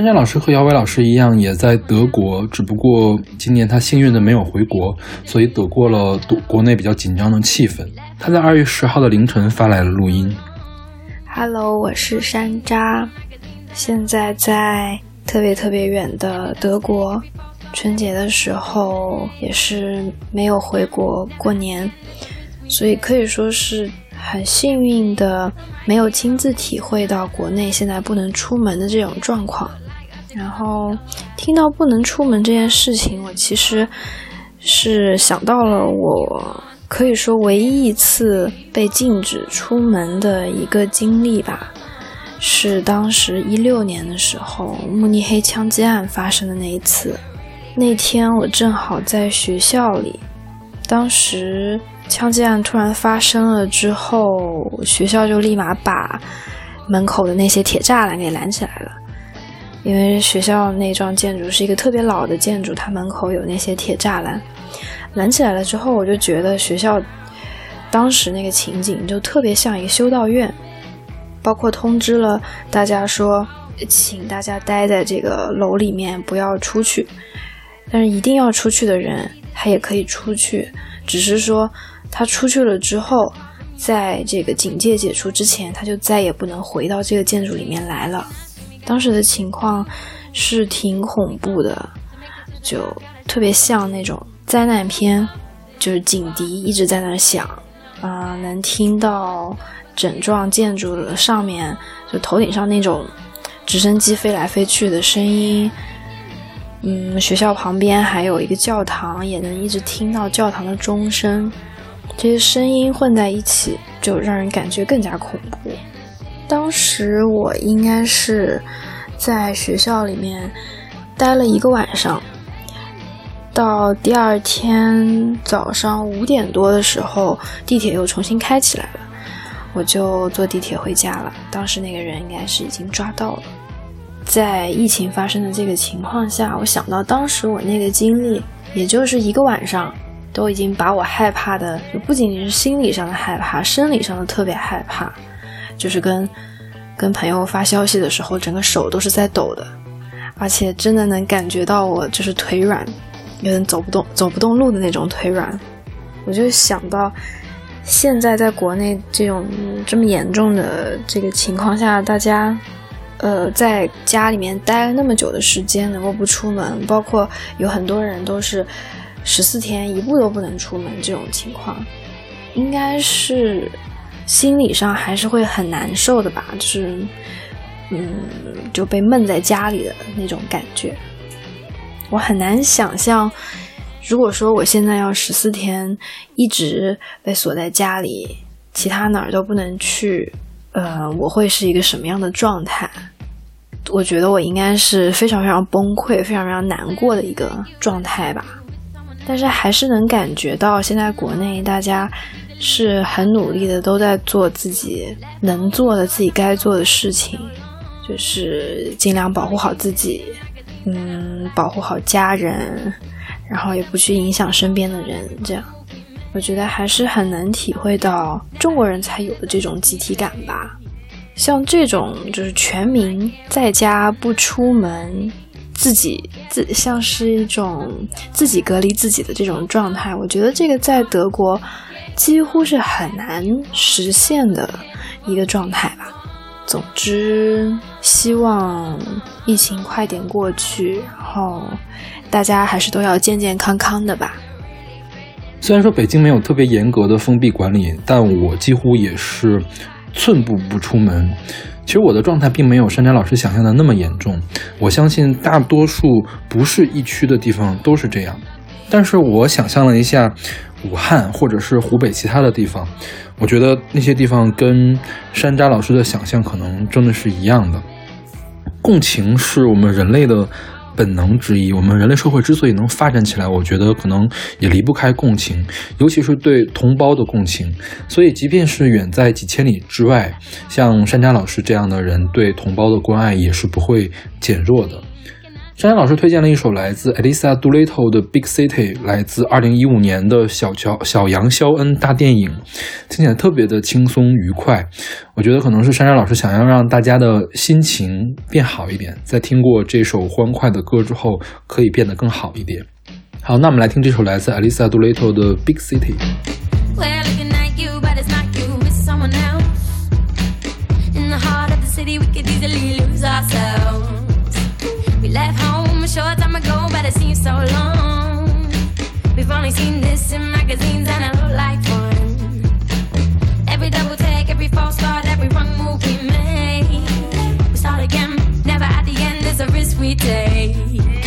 珊珊老师和姚伟老师一样，也在德国，只不过今年他幸运的没有回国，所以躲过了国国内比较紧张的气氛。他在二月十号的凌晨发来了录音。Hello，我是山楂，现在在特别特别远的德国，春节的时候也是没有回国过年，所以可以说是很幸运的，没有亲自体会到国内现在不能出门的这种状况。然后听到不能出门这件事情，我其实是想到了我可以说唯一一次被禁止出门的一个经历吧，是当时一六年的时候慕尼黑枪击案发生的那一次。那天我正好在学校里，当时枪击案突然发生了之后，学校就立马把门口的那些铁栅栏给拦起来了。因为学校那幢建筑是一个特别老的建筑，它门口有那些铁栅栏，拦起来了之后，我就觉得学校当时那个情景就特别像一个修道院，包括通知了大家说，请大家待在这个楼里面，不要出去。但是一定要出去的人，他也可以出去，只是说他出去了之后，在这个警戒解除之前，他就再也不能回到这个建筑里面来了。当时的情况是挺恐怖的，就特别像那种灾难片，就是警笛一直在那响，啊、能听到整幢建筑的上面就头顶上那种直升机飞来飞去的声音。嗯，学校旁边还有一个教堂，也能一直听到教堂的钟声，这些声音混在一起，就让人感觉更加恐怖。当时我应该是在学校里面待了一个晚上，到第二天早上五点多的时候，地铁又重新开起来了，我就坐地铁回家了。当时那个人应该是已经抓到了。在疫情发生的这个情况下，我想到当时我那个经历，也就是一个晚上，都已经把我害怕的，不仅仅是心理上的害怕，生理上的特别害怕。就是跟跟朋友发消息的时候，整个手都是在抖的，而且真的能感觉到我就是腿软，有点走不动、走不动路的那种腿软。我就想到，现在在国内这种这么严重的这个情况下，大家呃在家里面待了那么久的时间，能够不出门，包括有很多人都是十四天一步都不能出门这种情况，应该是。心理上还是会很难受的吧，就是，嗯，就被闷在家里的那种感觉。我很难想象，如果说我现在要十四天一直被锁在家里，其他哪儿都不能去，呃，我会是一个什么样的状态？我觉得我应该是非常非常崩溃、非常非常难过的一个状态吧。但是还是能感觉到现在国内大家。是很努力的，都在做自己能做的、自己该做的事情，就是尽量保护好自己，嗯，保护好家人，然后也不去影响身边的人。这样，我觉得还是很能体会到中国人才有的这种集体感吧。像这种就是全民在家不出门，自己自像是一种自己隔离自己的这种状态，我觉得这个在德国。几乎是很难实现的一个状态吧。总之，希望疫情快点过去，然后大家还是都要健健康康的吧。虽然说北京没有特别严格的封闭管理，但我几乎也是寸步不出门。其实我的状态并没有山楂老师想象的那么严重，我相信大多数不是疫区的地方都是这样。但是我想象了一下。武汉或者是湖北其他的地方，我觉得那些地方跟山楂老师的想象可能真的是一样的。共情是我们人类的本能之一，我们人类社会之所以能发展起来，我觉得可能也离不开共情，尤其是对同胞的共情。所以，即便是远在几千里之外，像山楂老师这样的人对同胞的关爱也是不会减弱的。山山老师推荐了一首来自 Elisa Doolittle 的《Big City》，来自2015年的小乔小杨肖恩大电影，听起来特别的轻松愉快。我觉得可能是珊珊老师想要让大家的心情变好一点，在听过这首欢快的歌之后，可以变得更好一点。好，那我们来听这首来自 Elisa Doolittle 的《Big City》。So long. We've only seen this in magazines, and it looked like fun. Every double take, every false start, every wrong move we make. We start again, never at the end, there's a risk we take.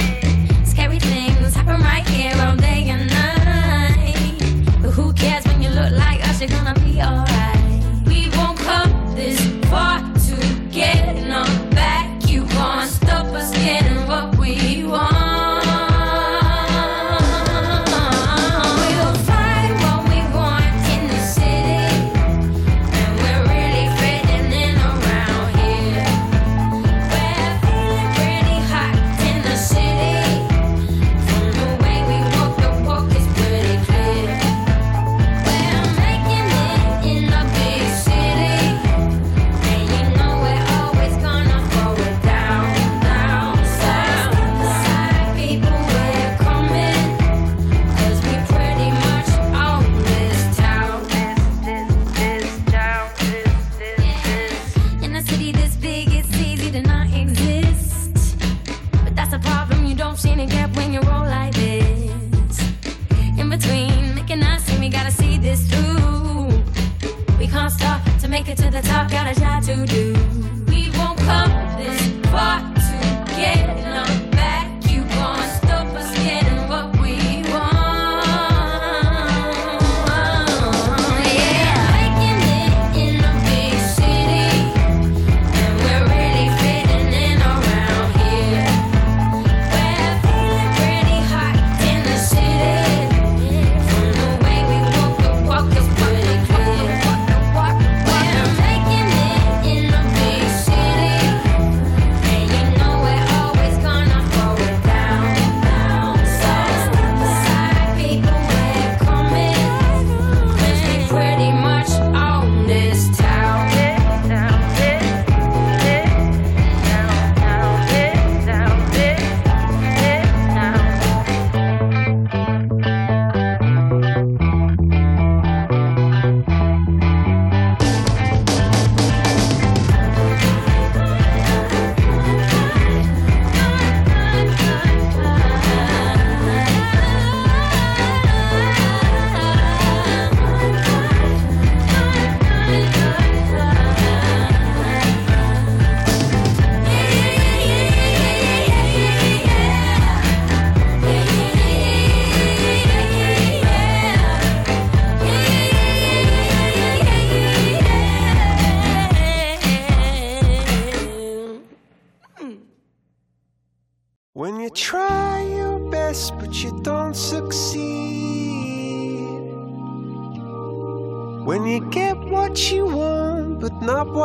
The top, got a job to do.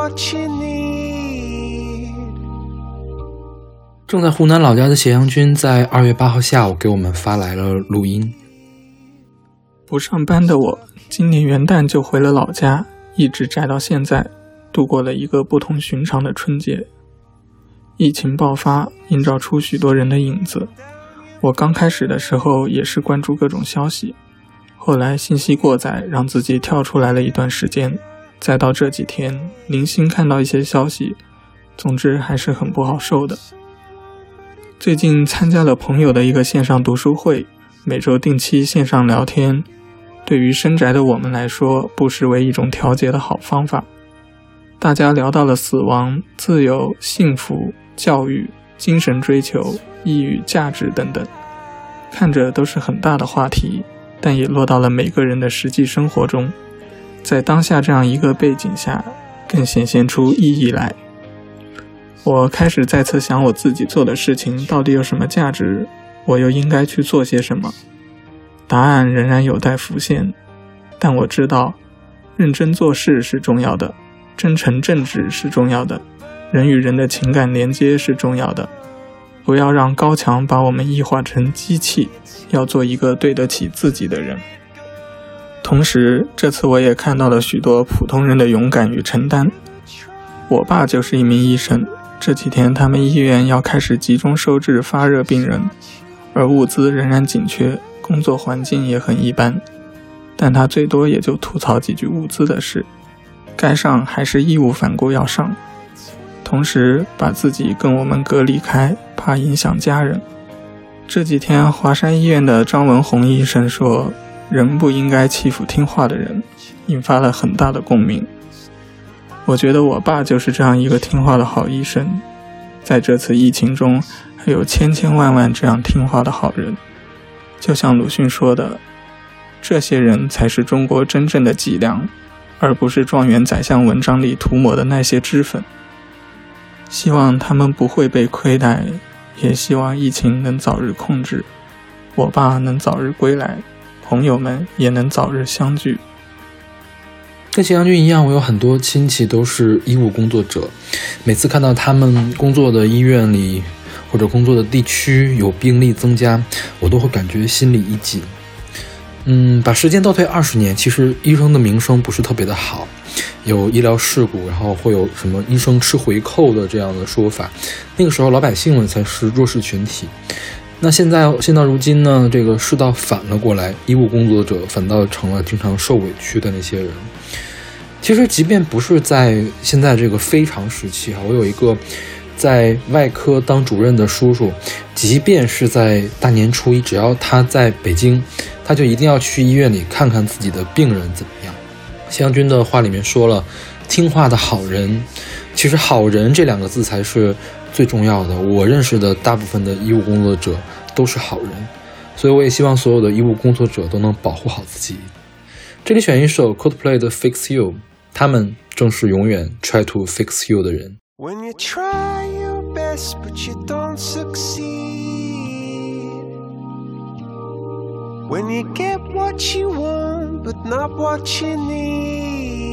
What you need. 正在湖南老家的斜阳君在二月八号下午给我们发来了录音。不上班的我，今年元旦就回了老家，一直宅到现在，度过了一个不同寻常的春节。疫情爆发，映照出许多人的影子。我刚开始的时候也是关注各种消息，后来信息过载，让自己跳出来了一段时间，再到这几天零星看到一些消息，总之还是很不好受的。最近参加了朋友的一个线上读书会，每周定期线上聊天，对于深宅的我们来说，不失为一种调节的好方法。大家聊到了死亡、自由、幸福、教育、精神追求、意义、价值等等，看着都是很大的话题，但也落到了每个人的实际生活中，在当下这样一个背景下，更显现出意义来。我开始再次想我自己做的事情到底有什么价值，我又应该去做些什么？答案仍然有待浮现，但我知道，认真做事是重要的，真诚正直是重要的，人与人的情感连接是重要的。不要让高墙把我们异化成机器，要做一个对得起自己的人。同时，这次我也看到了许多普通人的勇敢与承担。我爸就是一名医生，这几天他们医院要开始集中收治发热病人，而物资仍然紧缺，工作环境也很一般。但他最多也就吐槽几句物资的事，该上还是义无反顾要上，同时把自己跟我们隔离开，怕影响家人。这几天，华山医院的张文宏医生说：“人不应该欺负听话的人”，引发了很大的共鸣。我觉得我爸就是这样一个听话的好医生，在这次疫情中，还有千千万万这样听话的好人。就像鲁迅说的。这些人才是中国真正的脊梁，而不是状元宰相文章里涂抹的那些脂粉。希望他们不会被亏待，也希望疫情能早日控制，我爸能早日归来，朋友们也能早日相聚。跟秦阳君一样，我有很多亲戚都是医务工作者，每次看到他们工作的医院里或者工作的地区有病例增加，我都会感觉心里一紧。嗯，把时间倒退二十年，其实医生的名声不是特别的好，有医疗事故，然后会有什么医生吃回扣的这样的说法。那个时候老百姓们才是弱势群体。那现在现到如今呢，这个世道反了过来，医务工作者反倒成了经常受委屈的那些人。其实，即便不是在现在这个非常时期啊，我有一个在外科当主任的叔叔，即便是在大年初一，只要他在北京。他就一定要去医院里看看自己的病人怎么样。湘军的话里面说了，听话的好人，其实“好人”这两个字才是最重要的。我认识的大部分的医务工作者都是好人，所以我也希望所有的医务工作者都能保护好自己。这里选一首 Coldplay 的《Fix You》，他们正是永远 try to fix you 的人。When you try your best but you don't succeed When you get what you want, but not what you need.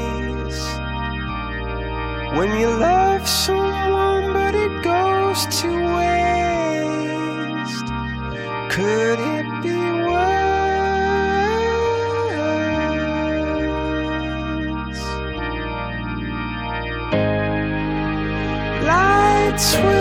When you love someone but it goes to waste. Could it be worse? Lights will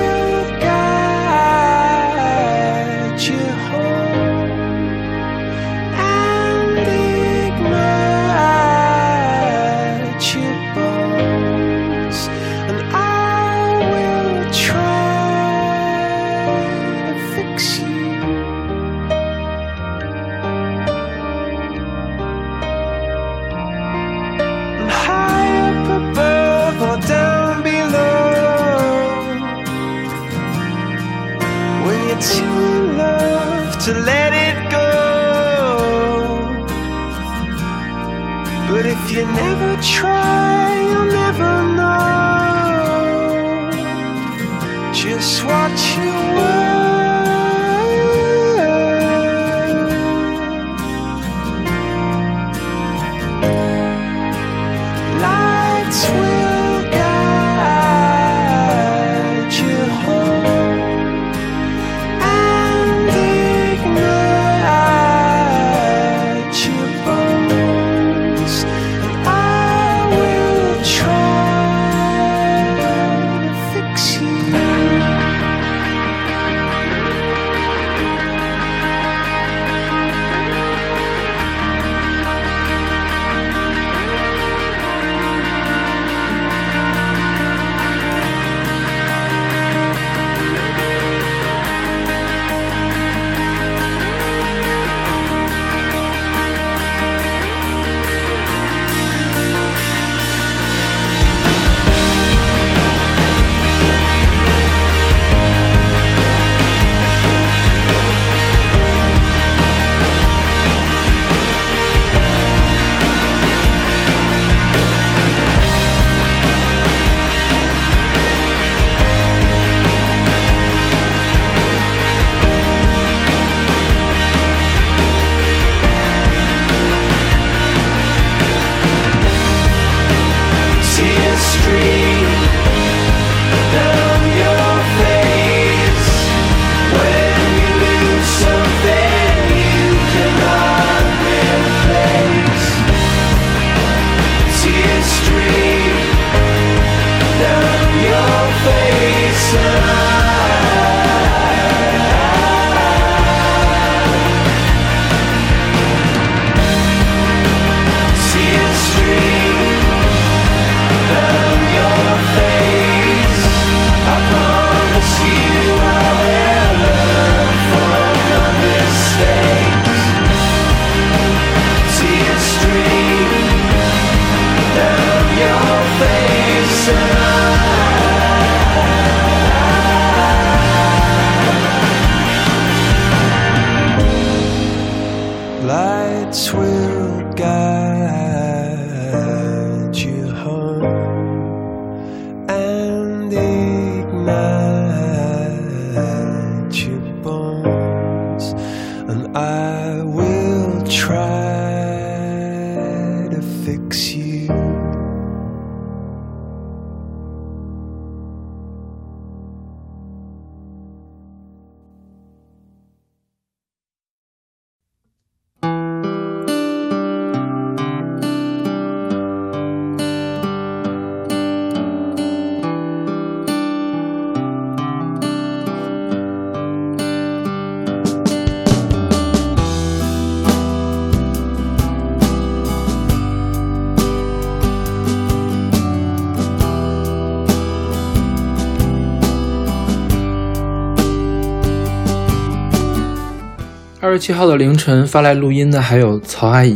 二十七号的凌晨发来录音的还有曹阿姨。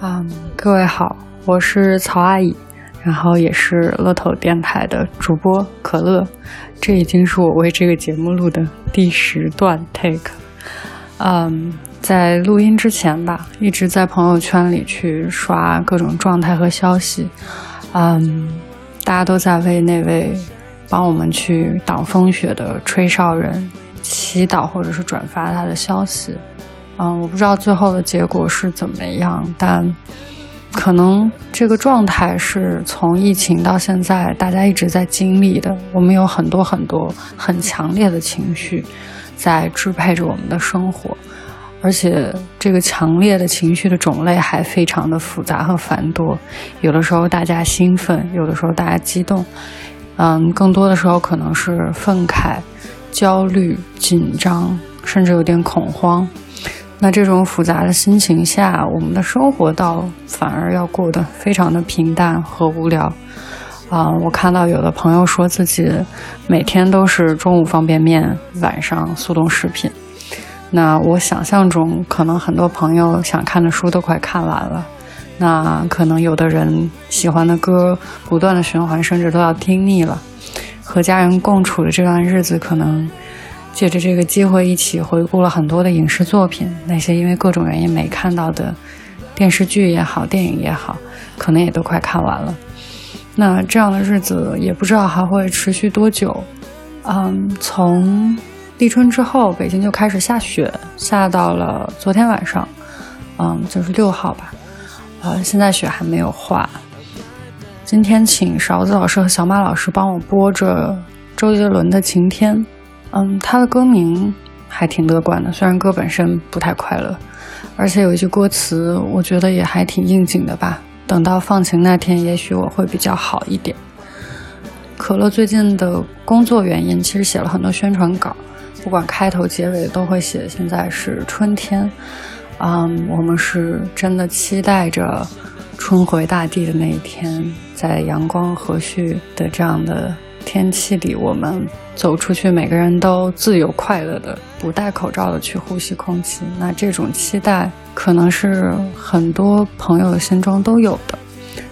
嗯，各位好，我是曹阿姨，然后也是乐透电台的主播可乐。这已经是我为这个节目录的第十段 take。嗯，在录音之前吧，一直在朋友圈里去刷各种状态和消息。嗯，大家都在为那位帮我们去挡风雪的吹哨人祈祷，或者是转发他的消息。嗯，我不知道最后的结果是怎么样，但可能这个状态是从疫情到现在大家一直在经历的。我们有很多很多很强烈的情绪在支配着我们的生活，而且这个强烈的情绪的种类还非常的复杂和繁多。有的时候大家兴奋，有的时候大家激动，嗯，更多的时候可能是愤慨、焦虑、紧张，甚至有点恐慌。那这种复杂的心情下，我们的生活倒反而要过得非常的平淡和无聊。啊、我看到有的朋友说自己每天都是中午方便面，晚上速冻食品。那我想象中，可能很多朋友想看的书都快看完了。那可能有的人喜欢的歌不断的循环，甚至都要听腻了。和家人共处的这段日子，可能借着这个机会一起回顾了很多的影视作品，那些因为各种原因没看到的电视剧也好，电影也好，可能也都快看完了。那这样的日子也不知道还会持续多久。嗯，从立春之后，北京就开始下雪，下到了昨天晚上，嗯，就是六号吧。呃，现在雪还没有化。今天请勺子老师和小马老师帮我播着周杰伦的《晴天》。嗯，他的歌名还挺乐观的，虽然歌本身不太快乐，而且有一句歌词，我觉得也还挺应景的吧。等到放晴那天，也许我会比较好一点。可乐最近的工作原因，其实写了很多宣传稿，不管开头结尾都会写现在是春天。嗯，我们是真的期待着春回大地的那一天，在阳光和煦的这样的天气里，我们走出去，每个人都自由快乐的，不戴口罩的去呼吸空气。那这种期待，可能是很多朋友心中都有的。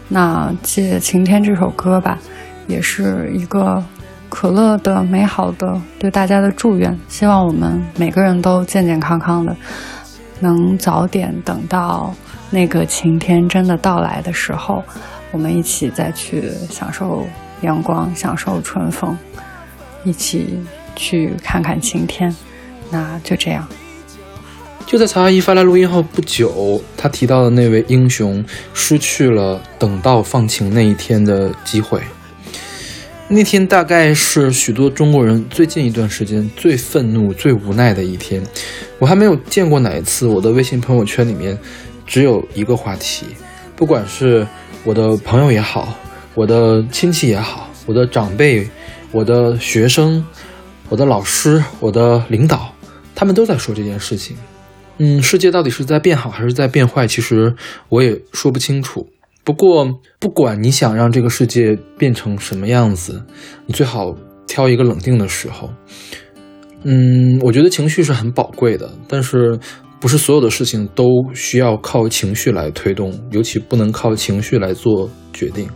那借《晴天》这首歌吧，也是一个可乐的美好的对大家的祝愿，希望我们每个人都健健康康的，能早点等到那个晴天真的到来的时候，我们一起再去享受阳光，享受春风，一起去看看晴天。那就这样。就在曹阿姨发来录音后不久，她提到的那位英雄失去了等到放晴那一天的机会。那天大概是许多中国人最近一段时间最愤怒、最无奈的一天。我还没有见过哪一次我的微信朋友圈里面只有一个话题，不管是我的朋友也好，我的亲戚也好，我的长辈、我的学生、我的老师、我的领导，他们都在说这件事情。嗯，世界到底是在变好还是在变坏？其实我也说不清楚。不过，不管你想让这个世界变成什么样子，你最好挑一个冷静的时候。嗯，我觉得情绪是很宝贵的，但是不是所有的事情都需要靠情绪来推动，尤其不能靠情绪来做决定。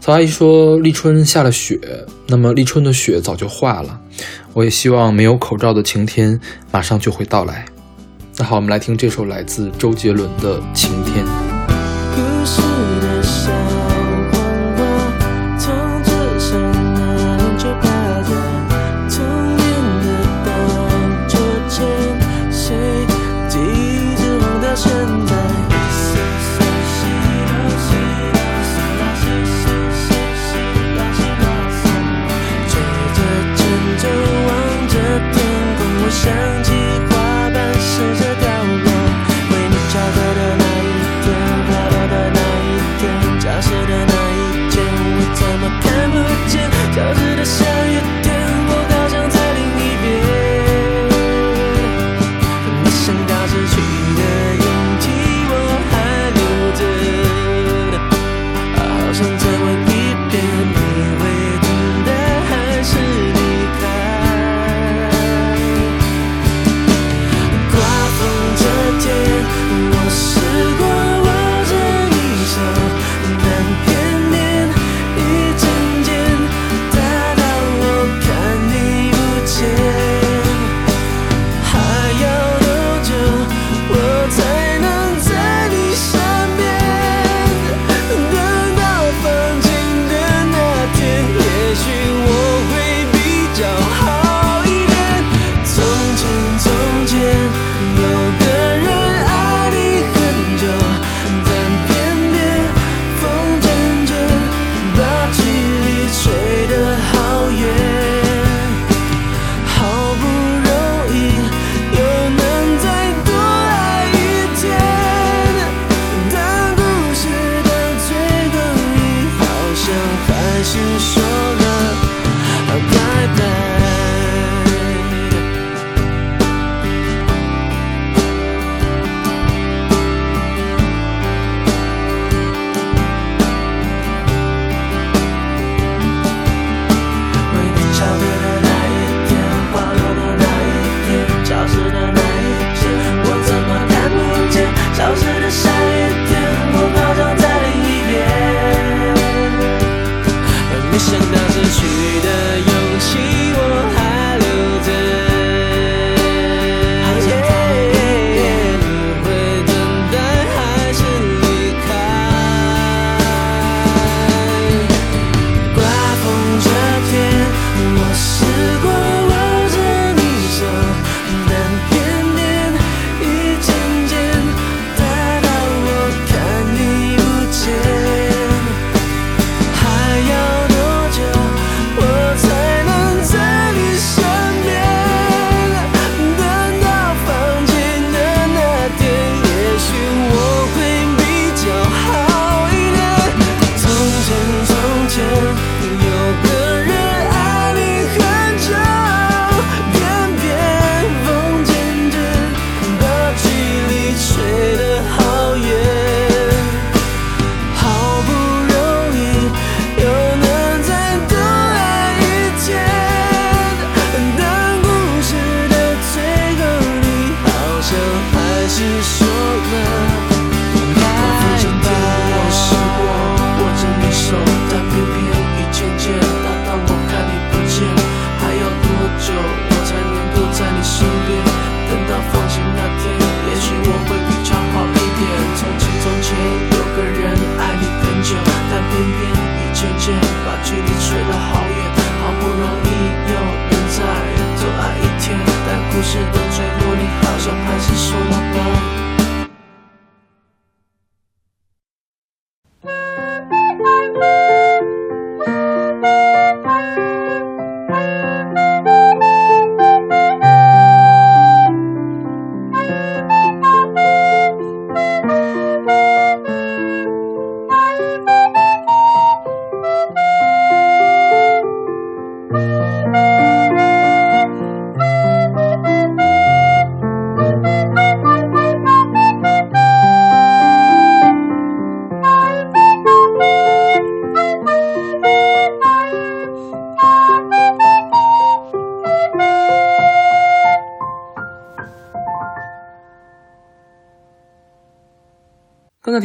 曹阿姨说，立春下了雪，那么立春的雪早就化了。我也希望没有口罩的晴天马上就会到来。那好，我们来听这首来自周杰伦的《晴天》。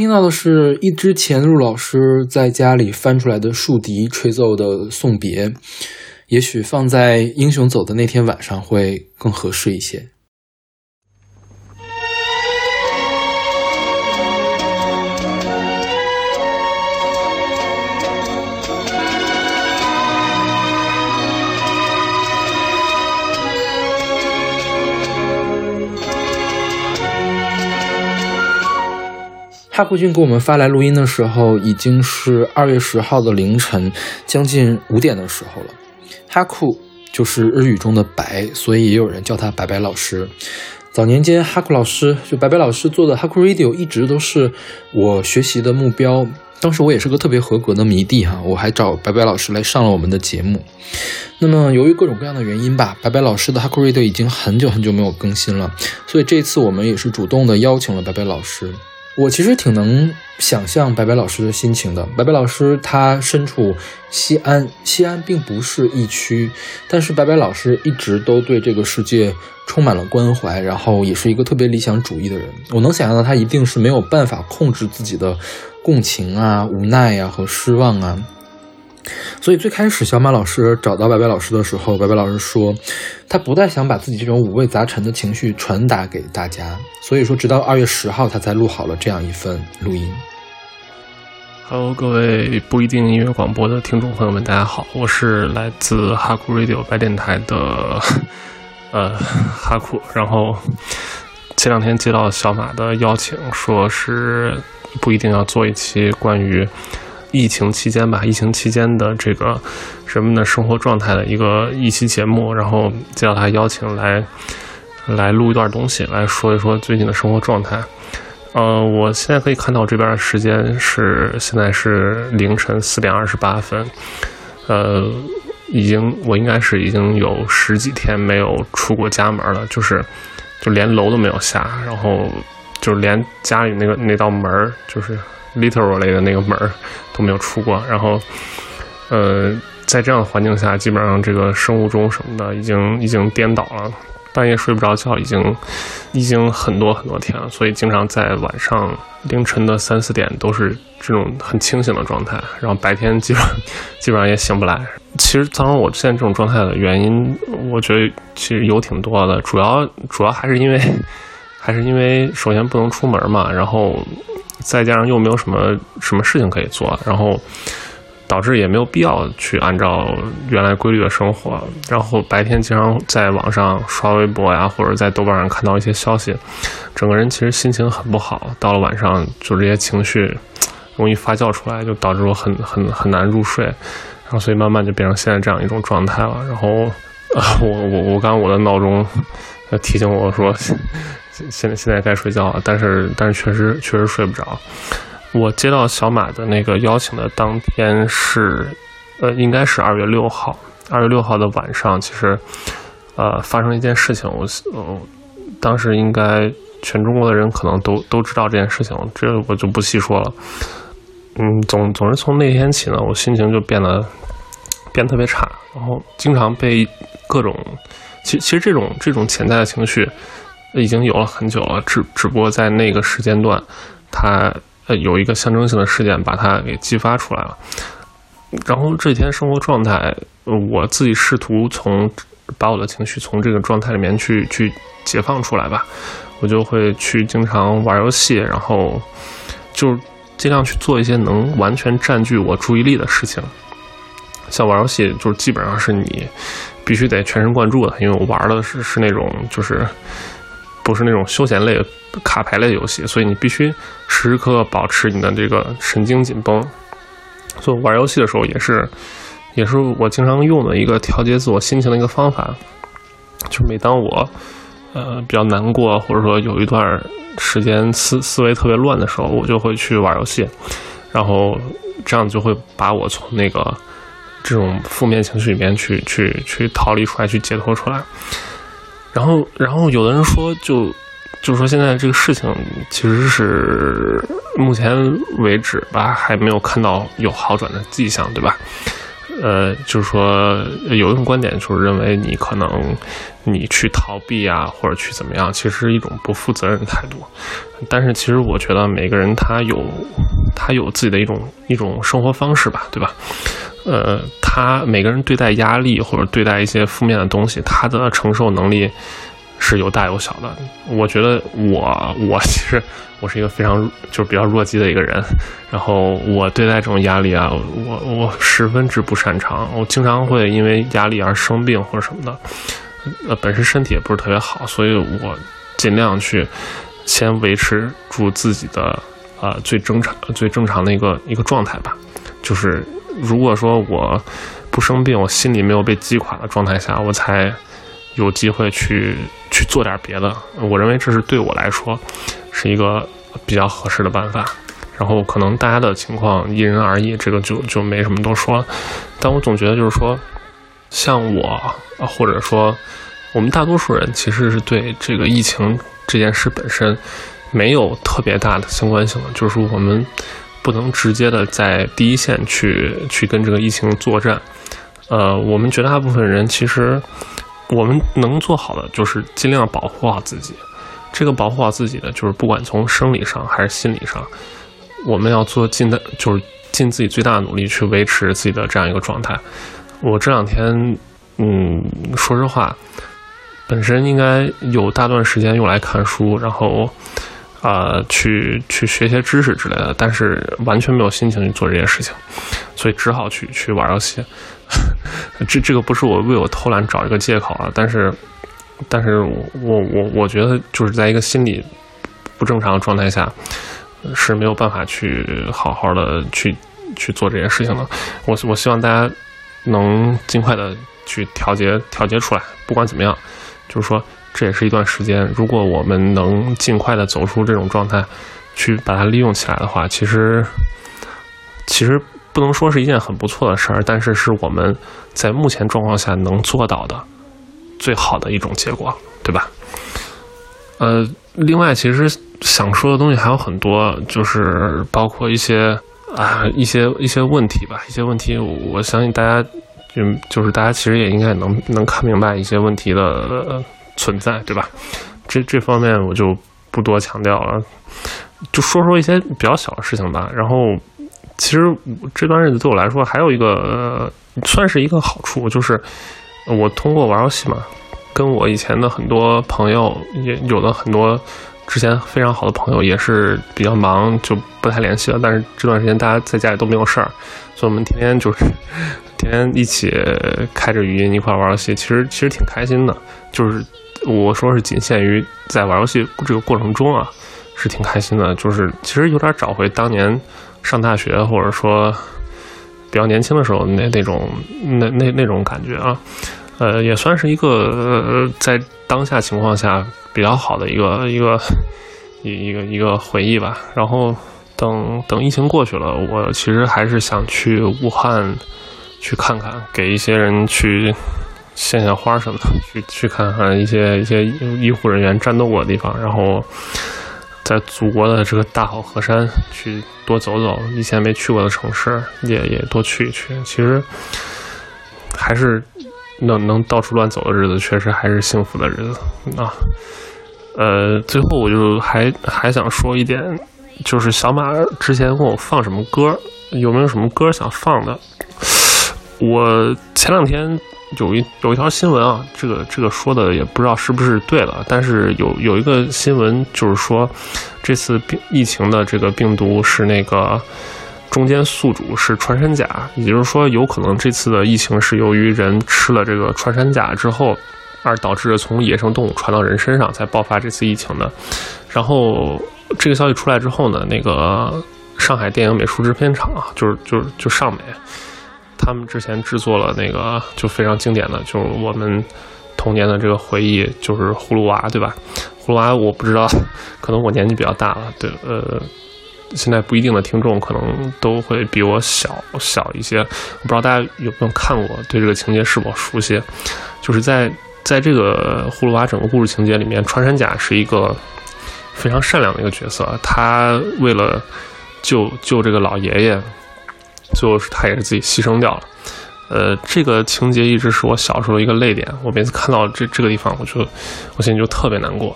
听到的是一之前入老师在家里翻出来的竖笛吹奏的送别，也许放在英雄走的那天晚上会更合适一些。哈库君给我们发来录音的时候，已经是二月十号的凌晨，将近五点的时候了。哈库就是日语中的白，所以也有人叫他白白老师。早年间，哈库老师就白白老师做的哈库 Radio 一直都是我学习的目标。当时我也是个特别合格的迷弟哈，我还找白白老师来上了我们的节目。那么由于各种各样的原因吧，白白老师的哈库 Radio 已经很久很久没有更新了，所以这次我们也是主动的邀请了白白老师。我其实挺能想象白白老师的心情的。白白老师他身处西安，西安并不是疫区，但是白白老师一直都对这个世界充满了关怀，然后也是一个特别理想主义的人。我能想象到他一定是没有办法控制自己的共情啊、无奈啊和失望啊。所以最开始小马老师找到白白老师的时候，白白老师说，他不太想把自己这种五味杂陈的情绪传达给大家，所以说直到二月十号他才录好了这样一份录音。Hello，各位不一定音乐广播的听众朋友们，大家好，我是来自哈库 Radio 白电台的 呃哈库，然后前两天接到小马的邀请，说是不一定要做一期关于。疫情期间吧，疫情期间的这个人们的生活状态的一个一期节目，然后接到他邀请来来录一段东西，来说一说最近的生活状态。呃，我现在可以看到这边的时间是现在是凌晨四点二十八分，呃，已经我应该是已经有十几天没有出过家门了，就是就连楼都没有下，然后就连家里那个那道门就是 literally 的那个门都没有出过，然后，呃，在这样的环境下，基本上这个生物钟什么的已经已经颠倒了，半夜睡不着觉，已经已经很多很多天了，所以经常在晚上凌晨的三四点都是这种很清醒的状态，然后白天基本 基本上也醒不来。其实造成我现在这种状态的原因，我觉得其实有挺多的，主要主要还是因为还是因为首先不能出门嘛，然后。再加上又没有什么什么事情可以做，然后导致也没有必要去按照原来规律的生活。然后白天经常在网上刷微博呀，或者在豆瓣上看到一些消息，整个人其实心情很不好。到了晚上，就这些情绪容易发酵出来，就导致我很很很难入睡。然后所以慢慢就变成现在这样一种状态了。然后 啊，我我我刚刚我的闹钟 提醒我说。现在现在该睡觉了，但是但是确实确实睡不着。我接到小马的那个邀请的当天是，呃，应该是二月六号。二月六号的晚上，其实，呃，发生一件事情。我，呃，当时应该全中国的人可能都都知道这件事情，这我就不细说了。嗯，总总是从那天起呢，我心情就变得变得特别差，然后经常被各种，其其实这种这种潜在的情绪。已经有了很久了，只只不过在那个时间段，它呃有一个象征性的事件把它给激发出来了。然后这几天生活状态，我自己试图从把我的情绪从这个状态里面去去解放出来吧。我就会去经常玩游戏，然后就尽量去做一些能完全占据我注意力的事情。像玩游戏，就是基本上是你必须得全神贯注的，因为我玩的是是那种就是不是那种休闲类卡牌类游戏，所以你必须时时刻刻保持你的这个神经紧绷。所以玩游戏的时候也是也是我经常用的一个调节自我心情的一个方法，就每当我呃比较难过，或者说有一段时间思思维特别乱的时候，我就会去玩游戏，然后这样就会把我从那个这种负面情绪里面去去去逃离出来，去解脱出来。然后，然后有的人说，就就是说现在这个事情其实是目前为止吧，还没有看到有好转的迹象，对吧？呃，就是说有一种观点就是认为你可能你去逃避啊，或者去怎么样，其实是一种不负责任的态度。但是其实我觉得每个人他有他有自己的一种一种生活方式吧，对吧？呃，他每个人对待压力或者对待一些负面的东西，他的承受能力是有大有小的。我觉得我我其实我是一个非常就是比较弱鸡的一个人，然后我对待这种压力啊，我我十分之不擅长，我经常会因为压力而生病或者什么的。呃，本身身体也不是特别好，所以我尽量去先维持住自己的呃最正常最正常的一个一个状态吧，就是。如果说我不生病，我心里没有被击垮的状态下，我才有机会去去做点别的。我认为这是对我来说是一个比较合适的办法。然后可能大家的情况因人而异，这个就就没什么多说。但我总觉得就是说，像我，或者说我们大多数人，其实是对这个疫情这件事本身没有特别大的相关性的，就是我们。不能直接的在第一线去去跟这个疫情作战，呃，我们绝大部分人其实我们能做好的就是尽量保护好自己。这个保护好自己呢，就是不管从生理上还是心理上，我们要做尽的，就是尽自己最大的努力去维持自己的这样一个状态。我这两天，嗯，说实话，本身应该有大段时间用来看书，然后。啊，去去学些知识之类的，但是完全没有心情去做这些事情，所以只好去去玩游戏。这这个不是我为我偷懒找一个借口啊，但是，但是我我我觉得就是在一个心理不正常的状态下是没有办法去好好的去去做这些事情的。我我希望大家能尽快的去调节调节出来，不管怎么样，就是说。这也是一段时间，如果我们能尽快的走出这种状态，去把它利用起来的话，其实，其实不能说是一件很不错的事儿，但是是我们在目前状况下能做到的最好的一种结果，对吧？呃，另外，其实想说的东西还有很多，就是包括一些啊一些一些问题吧，一些问题，我相信大家就就是大家其实也应该能能看明白一些问题的。存在对吧？这这方面我就不多强调了，就说说一些比较小的事情吧。然后，其实这段日子对我来说还有一个呃算是一个好处，就是我通过玩游戏嘛，跟我以前的很多朋友也有的很多之前非常好的朋友也是比较忙，就不太联系了。但是这段时间大家在家里都没有事儿，所以我们天天就是天天一起开着语音一块玩游戏，其实其实挺开心的，就是。我说是仅限于在玩游戏这个过程中啊，是挺开心的。就是其实有点找回当年上大学或者说比较年轻的时候那那种那那那种感觉啊，呃，也算是一个呃在当下情况下比较好的一个一个一一个一个回忆吧。然后等等疫情过去了，我其实还是想去武汉去看看，给一些人去。献献花什么的，去去看看一些一些医护人员战斗过的地方，然后在祖国的这个大好河山去多走走，以前没去过的城市也也多去一去。其实还是能能到处乱走的日子，确实还是幸福的日子啊。呃，最后我就还还想说一点，就是小马之前问我放什么歌，有没有什么歌想放的？我前两天。有一有一条新闻啊，这个这个说的也不知道是不是对了，但是有有一个新闻就是说，这次病疫情的这个病毒是那个中间宿主是穿山甲，也就是说，有可能这次的疫情是由于人吃了这个穿山甲之后，而导致从野生动物传到人身上才爆发这次疫情的。然后这个消息出来之后呢，那个上海电影美术制片厂啊，就是就是就上美，他们之前制作了那个就非常经典的，就是我们童年的这个回忆，就是《葫芦娃》，对吧？《葫芦娃》我不知道，可能我年纪比较大了，对，呃。现在不一定的听众可能都会比我小小一些，我不知道大家有没有看过，对这个情节是否熟悉？就是在在这个葫芦娃整个故事情节里面，穿山甲是一个非常善良的一个角色，他为了救救这个老爷爷，最后是他也是自己牺牲掉了。呃，这个情节一直是我小时候一个泪点，我每次看到这这个地方，我就我心里就特别难过。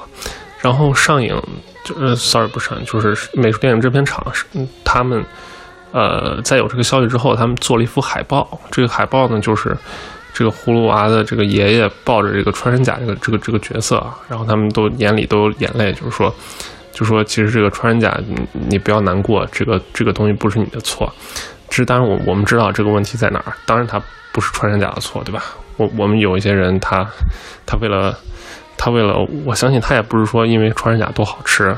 然后上映。就是 sorry 不是，就是美术电影制片厂是他们，呃，在有这个消息之后，他们做了一幅海报。这个海报呢，就是这个葫芦娃的这个爷爷抱着这个穿山甲这个这个这个角色啊，然后他们都眼里都有眼泪，就是说，就说其实这个穿山甲，你你不要难过，这个这个东西不是你的错。是当然我我们知道这个问题在哪儿，当然他不是穿山甲的错，对吧？我我们有一些人，他他为了。他为了，我相信他也不是说因为穿山甲多好吃，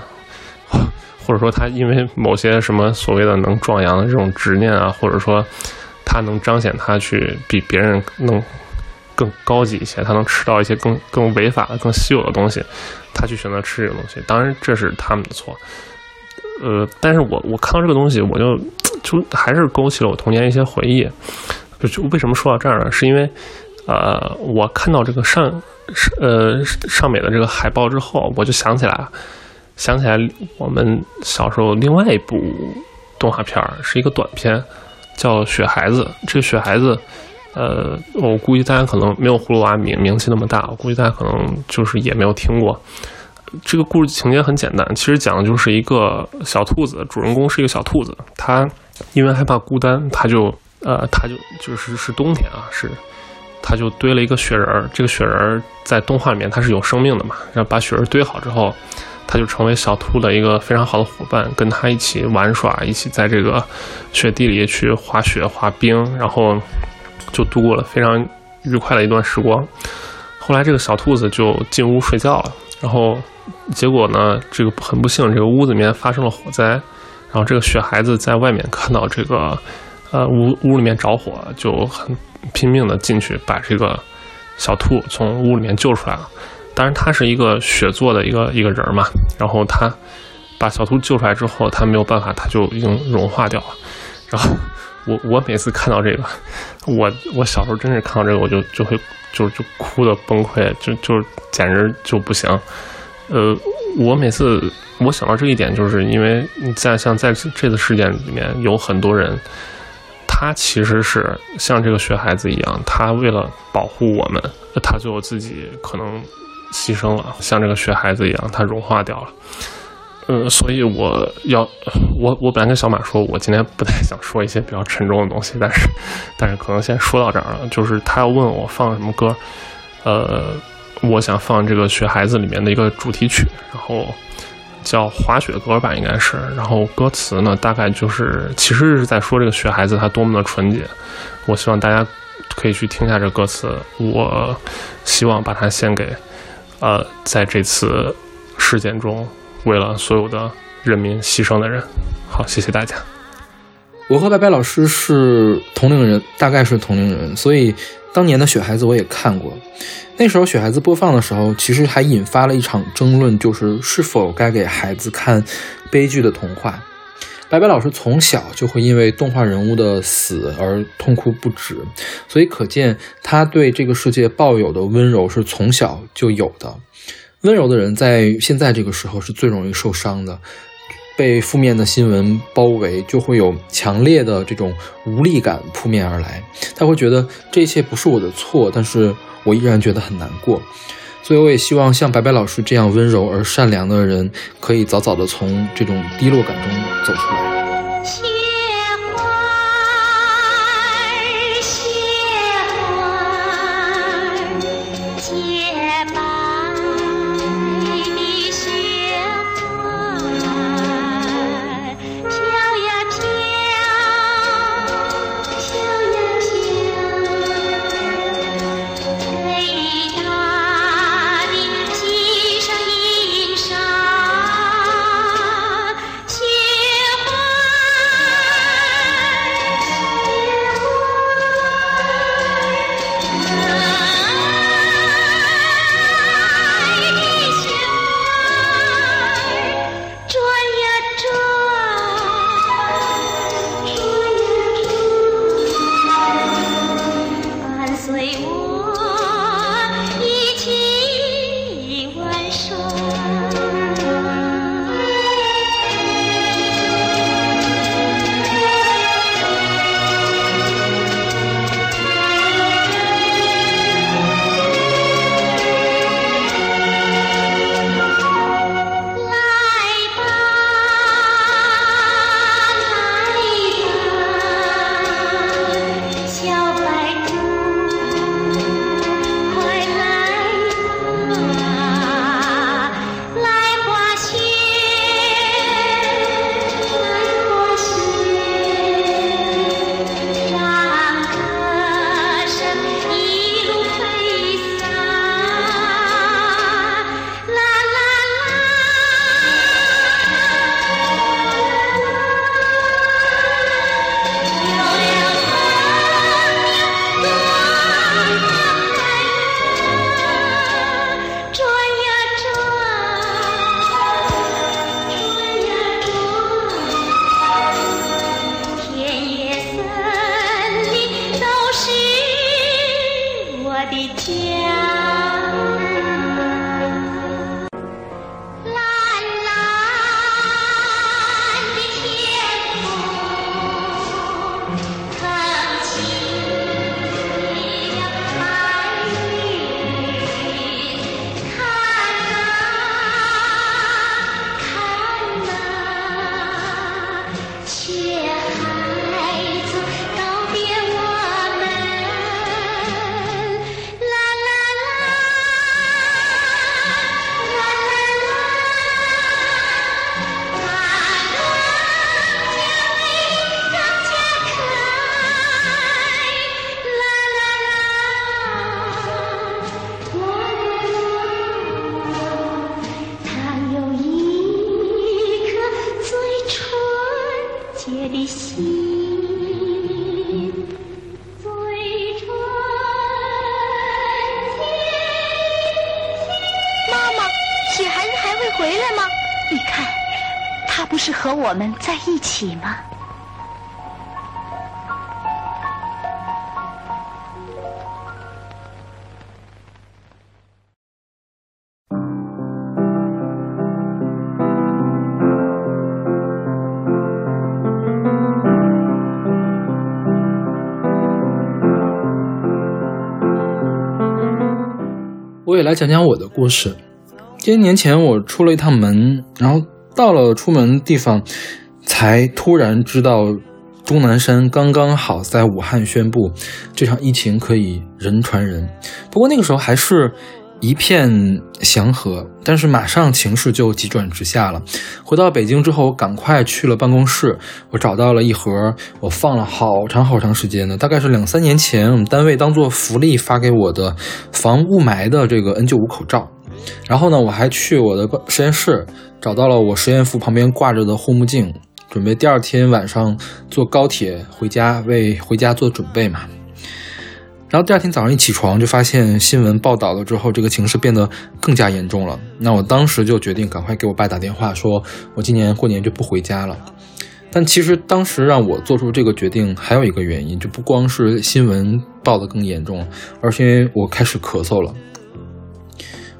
或者说他因为某些什么所谓的能壮阳的这种执念啊，或者说他能彰显他去比别人能更高级一些，他能吃到一些更更违法的、更稀有的东西，他去选择吃这个东西。当然这是他们的错。呃，但是我我看到这个东西，我就就还是勾起了我童年一些回忆。就就为什么说到这儿呢？是因为呃，我看到这个上。是呃上美的这个海报之后，我就想起来，想起来我们小时候另外一部动画片儿是一个短片，叫《雪孩子》。这个雪孩子，呃，我估计大家可能没有葫芦娃名名气那么大，我估计大家可能就是也没有听过。这个故事情节很简单，其实讲的就是一个小兔子，主人公是一个小兔子，它因为害怕孤单，它就呃它就就是是冬天啊是。它就堆了一个雪人儿，这个雪人儿在动画里面它是有生命的嘛，然后把雪人堆好之后，他就成为小兔的一个非常好的伙伴，跟他一起玩耍，一起在这个雪地里去滑雪、滑冰，然后就度过了非常愉快的一段时光。后来这个小兔子就进屋睡觉了，然后结果呢，这个很不幸，这个屋子里面发生了火灾，然后这个雪孩子在外面看到这个呃屋屋里面着火，就很。拼命的进去把这个小兔从屋里面救出来了，当然他是一个雪做的一个一个人嘛，然后他把小兔救出来之后，他没有办法，他就已经融化掉了。然后我我每次看到这个，我我小时候真是看到这个，我就就会就就哭的崩溃，就就简直就不行。呃，我每次我想到这一点，就是因为在像在这次事件里面有很多人。他其实是像这个雪孩子一样，他为了保护我们，他最后自己可能牺牲了，像这个雪孩子一样，他融化掉了。嗯，所以我要我我本来跟小马说，我今天不太想说一些比较沉重的东西，但是 但是可能先说到这儿了。就是他要问我放什么歌，呃，我想放这个雪孩子里面的一个主题曲，然后。叫滑雪歌吧，应该是。然后歌词呢，大概就是其实是在说这个雪孩子他多么的纯洁。我希望大家可以去听一下这歌词。我希望把它献给呃，在这次事件中为了所有的人民牺牲的人。好，谢谢大家。我和白白老师是同龄人，大概是同龄人，所以当年的雪孩子我也看过。那时候雪孩子播放的时候，其实还引发了一场争论，就是是否该给孩子看悲剧的童话。白白老师从小就会因为动画人物的死而痛哭不止，所以可见他对这个世界抱有的温柔是从小就有的。温柔的人在现在这个时候是最容易受伤的，被负面的新闻包围，就会有强烈的这种无力感扑面而来。他会觉得这一切不是我的错，但是。我依然觉得很难过，所以我也希望像白白老师这样温柔而善良的人，可以早早的从这种低落感中走出来。我们在一起吗？我也来讲讲我的故事。今年年前我出了一趟门，然后到了出门地方，才突然知道钟南山刚刚好在武汉宣布这场疫情可以人传人。不过那个时候还是一片祥和，但是马上情势就急转直下了。回到北京之后，我赶快去了办公室，我找到了一盒我放了好长好长时间的，大概是两三年前我们单位当做福利发给我的防雾霾的这个 N95 口罩。然后呢，我还去我的实验室找到了我实验服旁边挂着的护目镜，准备第二天晚上坐高铁回家，为回家做准备嘛。然后第二天早上一起床，就发现新闻报道了之后，这个情势变得更加严重了。那我当时就决定赶快给我爸打电话，说我今年过年就不回家了。但其实当时让我做出这个决定，还有一个原因，就不光是新闻报得更严重，而是因为我开始咳嗽了。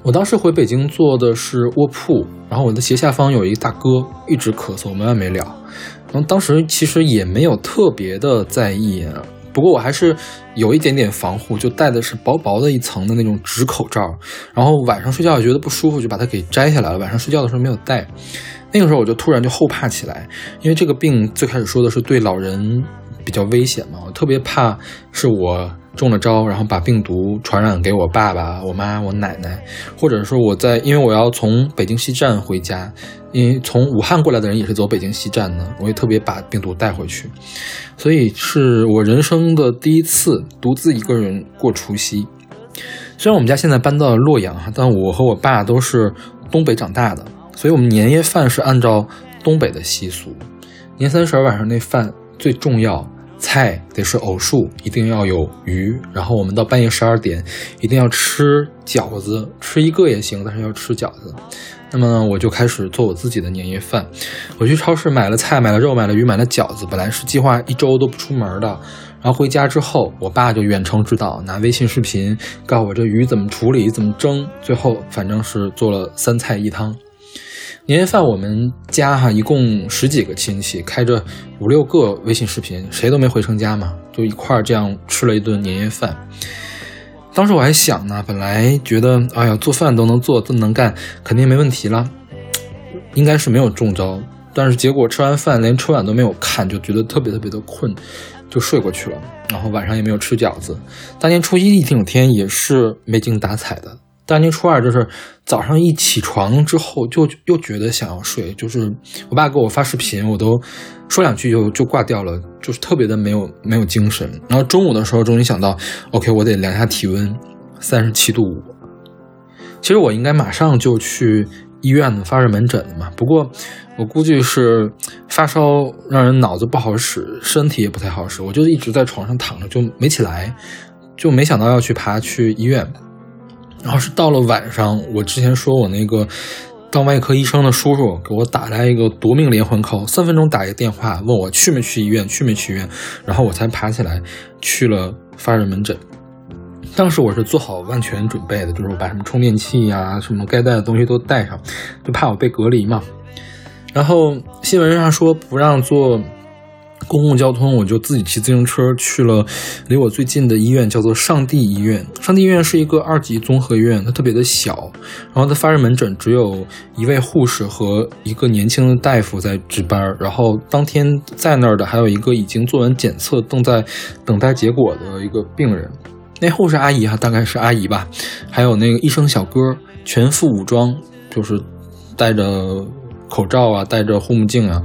我当时回北京做的是卧铺，然后我的斜下方有一个大哥一直咳嗽没完没了，然后当时其实也没有特别的在意，不过我还是有一点点防护，就戴的是薄薄的一层的那种纸口罩，然后晚上睡觉也觉得不舒服，就把它给摘下来了。晚上睡觉的时候没有戴，那个时候我就突然就后怕起来，因为这个病最开始说的是对老人比较危险嘛，我特别怕是我。中了招，然后把病毒传染给我爸爸、我妈、我奶奶，或者说我在，因为我要从北京西站回家，因为从武汉过来的人也是走北京西站的，我也特别把病毒带回去，所以是我人生的第一次独自一个人过除夕。虽然我们家现在搬到了洛阳哈，但我和我爸都是东北长大的，所以我们年夜饭是按照东北的习俗，年三十晚上那饭最重要。菜得是偶数，一定要有鱼。然后我们到半夜十二点，一定要吃饺子，吃一个也行，但是要吃饺子。那么我就开始做我自己的年夜饭。我去超市买了菜，买了肉，买了鱼，买了饺子。本来是计划一周都不出门的，然后回家之后，我爸就远程指导，拿微信视频告诉我这鱼怎么处理，怎么蒸。最后反正是做了三菜一汤。年夜饭我们家哈一共十几个亲戚，开着五六个微信视频，谁都没回成家嘛，就一块儿这样吃了一顿年夜饭。当时我还想呢，本来觉得哎呀做饭都能做这么能干，肯定没问题了，应该是没有中招。但是结果吃完饭连春晚都没有看，就觉得特别特别的困，就睡过去了。然后晚上也没有吃饺子。大年初一一整天也是没精打采的。大年初二就是早上一起床之后就又觉得想要睡，就是我爸给我发视频，我都说两句就就挂掉了，就是特别的没有没有精神。然后中午的时候终于想到，OK，我得量一下体温，三十七度五。其实我应该马上就去医院的发热门诊的嘛，不过我估计是发烧让人脑子不好使，身体也不太好使，我就一直在床上躺着就没起来，就没想到要去爬去医院。然后是到了晚上，我之前说我那个当外科医生的叔叔给我打来一个夺命连环 call，三分钟打一个电话问我去没去医院，去没去医院，然后我才爬起来去了发热门诊。当时我是做好万全准备的，就是我把什么充电器呀、什么该带的东西都带上，就怕我被隔离嘛。然后新闻上说不让做。公共交通，我就自己骑自行车去了离我最近的医院，叫做上帝医院。上帝医院是一个二级综合医院，它特别的小，然后它发热门诊只有一位护士和一个年轻的大夫在值班，然后当天在那儿的还有一个已经做完检测、正在等待结果的一个病人。那护士阿姨哈，大概是阿姨吧，还有那个医生小哥，全副武装，就是戴着口罩啊，戴着护目镜啊。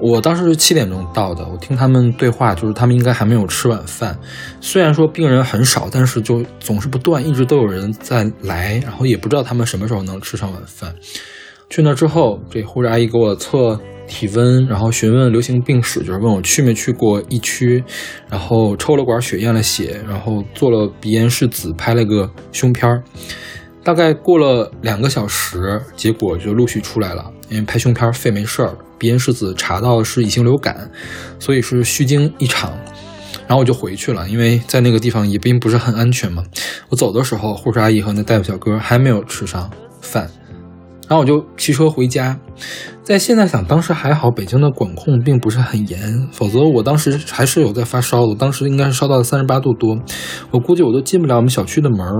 我当时是七点钟到的，我听他们对话，就是他们应该还没有吃晚饭。虽然说病人很少，但是就总是不断，一直都有人在来，然后也不知道他们什么时候能吃上晚饭。去那之后，这护士阿姨给我测体温，然后询问流行病史，就是问我去没去过疫区，然后抽了管血，验了血，然后做了鼻咽拭子，拍了个胸片儿。大概过了两个小时，结果就陆续出来了。因为拍胸片肺没事儿，鼻咽拭子查到是乙型流感，所以是虚惊一场。然后我就回去了，因为在那个地方也并不是很安全嘛。我走的时候，护士阿姨和那大夫小哥还没有吃上饭，然后我就骑车回家。在现在想，当时还好，北京的管控并不是很严，否则我当时还是有在发烧的。当时应该是烧到了三十八度多，我估计我都进不了我们小区的门儿。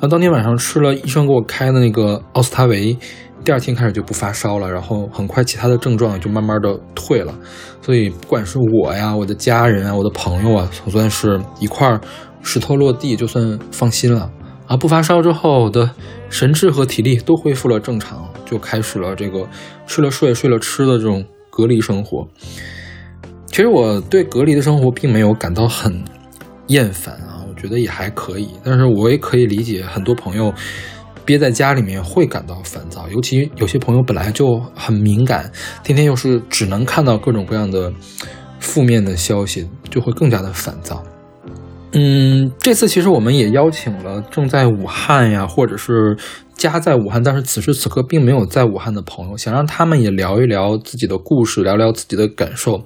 然后当天晚上吃了医生给我开的那个奥司他韦。第二天开始就不发烧了，然后很快其他的症状就慢慢的退了，所以不管是我呀、我的家人啊、我的朋友啊，总算是一块石头落地，就算放心了。啊，不发烧之后的神智和体力都恢复了正常，就开始了这个吃了睡、睡了吃的这种隔离生活。其实我对隔离的生活并没有感到很厌烦啊，我觉得也还可以，但是我也可以理解很多朋友。憋在家里面会感到烦躁，尤其有些朋友本来就很敏感，天天又是只能看到各种各样的负面的消息，就会更加的烦躁。嗯，这次其实我们也邀请了正在武汉呀，或者是家在武汉，但是此时此刻并没有在武汉的朋友，想让他们也聊一聊自己的故事，聊聊自己的感受。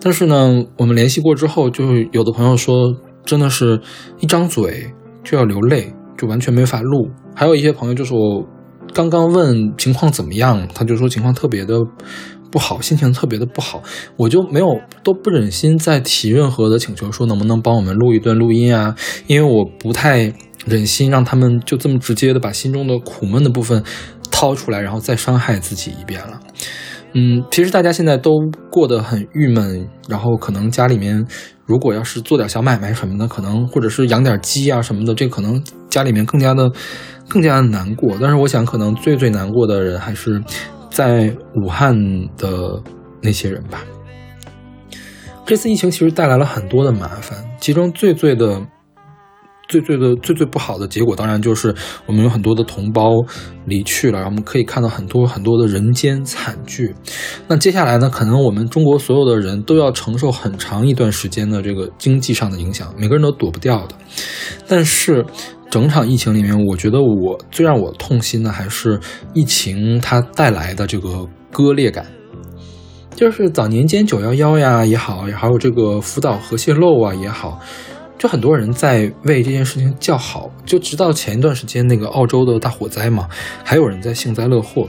但是呢，我们联系过之后，就有的朋友说，真的是一张嘴就要流泪，就完全没法录。还有一些朋友就是我刚刚问情况怎么样，他就说情况特别的不好，心情特别的不好，我就没有都不忍心再提任何的请求，说能不能帮我们录一段录音啊？因为我不太忍心让他们就这么直接的把心中的苦闷的部分掏出来，然后再伤害自己一遍了。嗯，其实大家现在都过得很郁闷，然后可能家里面如果要是做点小买卖什么的，可能或者是养点鸡啊什么的，这可能家里面更加的更加的难过。但是我想，可能最最难过的人还是在武汉的那些人吧。这次疫情其实带来了很多的麻烦，其中最最的。最最的最最不好的结果，当然就是我们有很多的同胞离去了，然后我们可以看到很多很多的人间惨剧。那接下来呢，可能我们中国所有的人都要承受很长一段时间的这个经济上的影响，每个人都躲不掉的。但是整场疫情里面，我觉得我最让我痛心的还是疫情它带来的这个割裂感，就是早年间九幺幺呀也好，还有这个福岛核泄漏啊也好。就很多人在为这件事情叫好，就直到前一段时间那个澳洲的大火灾嘛，还有人在幸灾乐祸。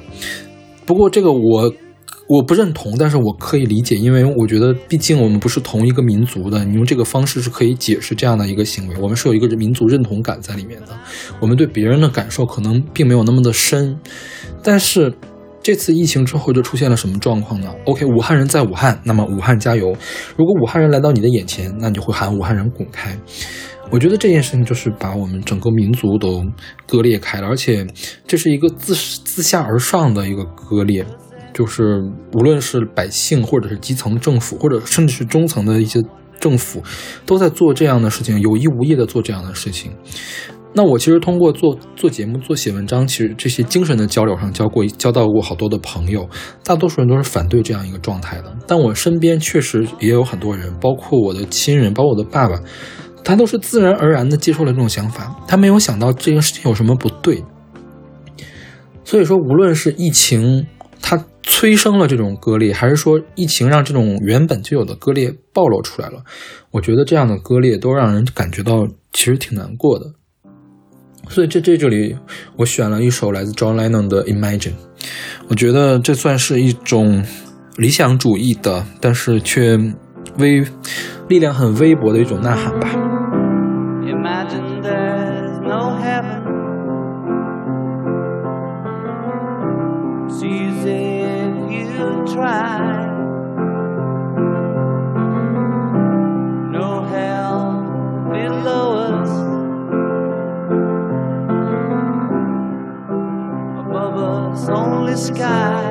不过这个我我不认同，但是我可以理解，因为我觉得毕竟我们不是同一个民族的，你用这个方式是可以解释这样的一个行为。我们是有一个民族认同感在里面的，我们对别人的感受可能并没有那么的深，但是。这次疫情之后就出现了什么状况呢？OK，武汉人在武汉，那么武汉加油。如果武汉人来到你的眼前，那你就会喊武汉人滚开。我觉得这件事情就是把我们整个民族都割裂开了，而且这是一个自自下而上的一个割裂，就是无论是百姓，或者是基层政府，或者甚至是中层的一些政府，都在做这样的事情，有意无意的做这样的事情。那我其实通过做做节目、做写文章，其实这些精神的交流上交过交到过好多的朋友，大多数人都是反对这样一个状态的。但我身边确实也有很多人，包括我的亲人，包括我的爸爸，他都是自然而然的接受了这种想法，他没有想到这件事情有什么不对。所以说，无论是疫情它催生了这种割裂，还是说疫情让这种原本就有的割裂暴露出来了，我觉得这样的割裂都让人感觉到其实挺难过的。所以这这这里，我选了一首来自 John Lennon 的《Imagine》，我觉得这算是一种理想主义的，但是却微力量很微薄的一种呐喊吧。the sky.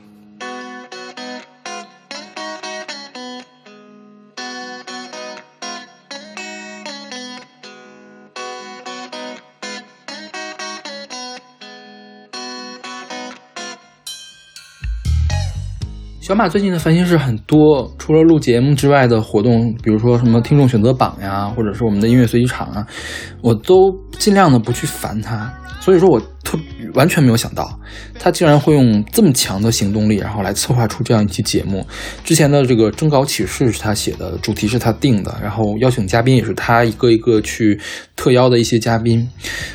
小马最近的烦心事很多，除了录节目之外的活动，比如说什么听众选择榜呀，或者是我们的音乐随机场啊，我都尽量的不去烦他。所以说我特完全没有想到，他竟然会用这么强的行动力，然后来策划出这样一期节目。之前的这个征稿启事是他写的，主题是他定的，然后邀请嘉宾也是他一个一个去特邀的一些嘉宾。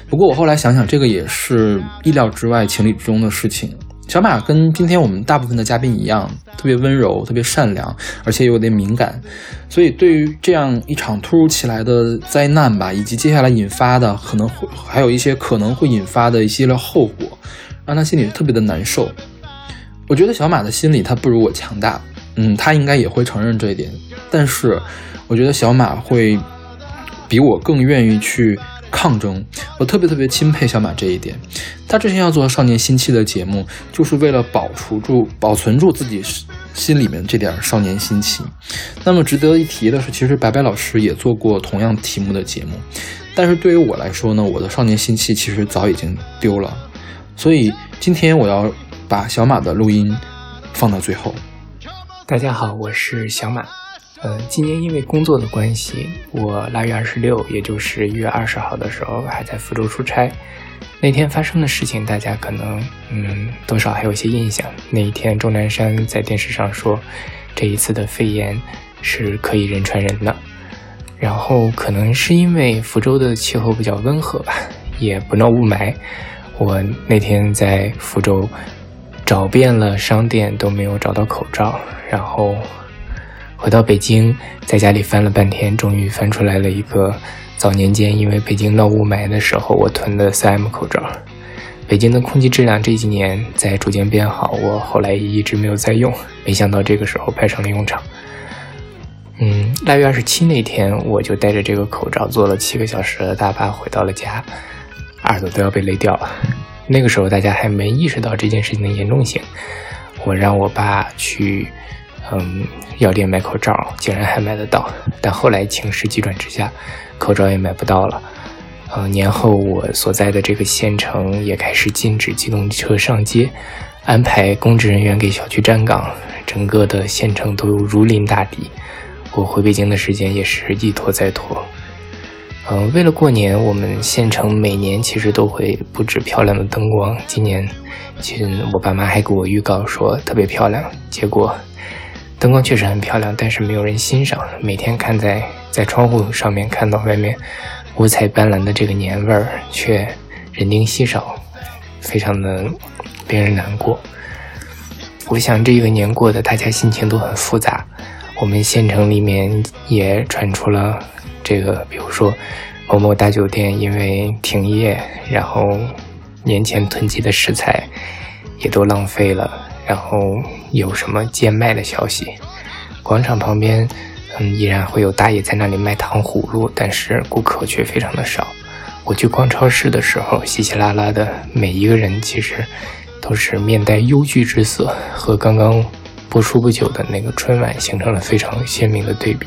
不过我后来想想，这个也是意料之外、情理之中的事情。小马跟今天我们大部分的嘉宾一样，特别温柔，特别善良，而且有点敏感，所以对于这样一场突如其来的灾难吧，以及接下来引发的可能会还有一些可能会引发的一系列后果，让他心里特别的难受。我觉得小马的心理他不如我强大，嗯，他应该也会承认这一点，但是我觉得小马会比我更愿意去。抗争，我特别特别钦佩小马这一点。他之前要做少年心气的节目，就是为了保持住、保存住自己心里面这点少年心气。那么值得一提的是，其实白白老师也做过同样题目的节目，但是对于我来说呢，我的少年心气其实早已经丢了。所以今天我要把小马的录音放到最后。大家好，我是小马。呃，今年因为工作的关系，我腊月二十六，也就是一月二十号的时候，还在福州出差。那天发生的事情，大家可能嗯多少还有些印象。那一天，钟南山在电视上说，这一次的肺炎是可以人传人的。然后可能是因为福州的气候比较温和吧，也不闹雾霾。我那天在福州找遍了商店，都没有找到口罩，然后。回到北京，在家里翻了半天，终于翻出来了一个早年间因为北京闹雾霾的时候我囤的 3M 口罩。北京的空气质量这几年在逐渐变好，我后来也一直没有再用，没想到这个时候派上了用场。嗯，腊月二十七那天，我就戴着这个口罩坐了七个小时的大巴回到了家，耳朵都要被勒掉了。那个时候大家还没意识到这件事情的严重性，我让我爸去。嗯，药店买口罩竟然还买得到，但后来情势急转直下，口罩也买不到了。嗯，年后我所在的这个县城也开始禁止机动车上街，安排公职人员给小区站岗，整个的县城都如临大敌。我回北京的时间也是一拖再拖。嗯，为了过年，我们县城每年其实都会布置漂亮的灯光。今年，其实我爸妈还给我预告说特别漂亮，结果。灯光确实很漂亮，但是没有人欣赏。每天看在在窗户上面看到外面五彩斑斓的这个年味儿，却人丁稀少，非常的令人难过。我想这个年过的，大家心情都很复杂。我们县城里面也传出了这个，比如说某某大酒店因为停业，然后年前囤积的食材也都浪费了。然后有什么贱卖的消息？广场旁边，嗯，依然会有大爷在那里卖糖葫芦，但是顾客却非常的少。我去逛超市的时候，稀稀拉拉的每一个人其实都是面带忧惧之色，和刚刚播出不久的那个春晚形成了非常鲜明的对比。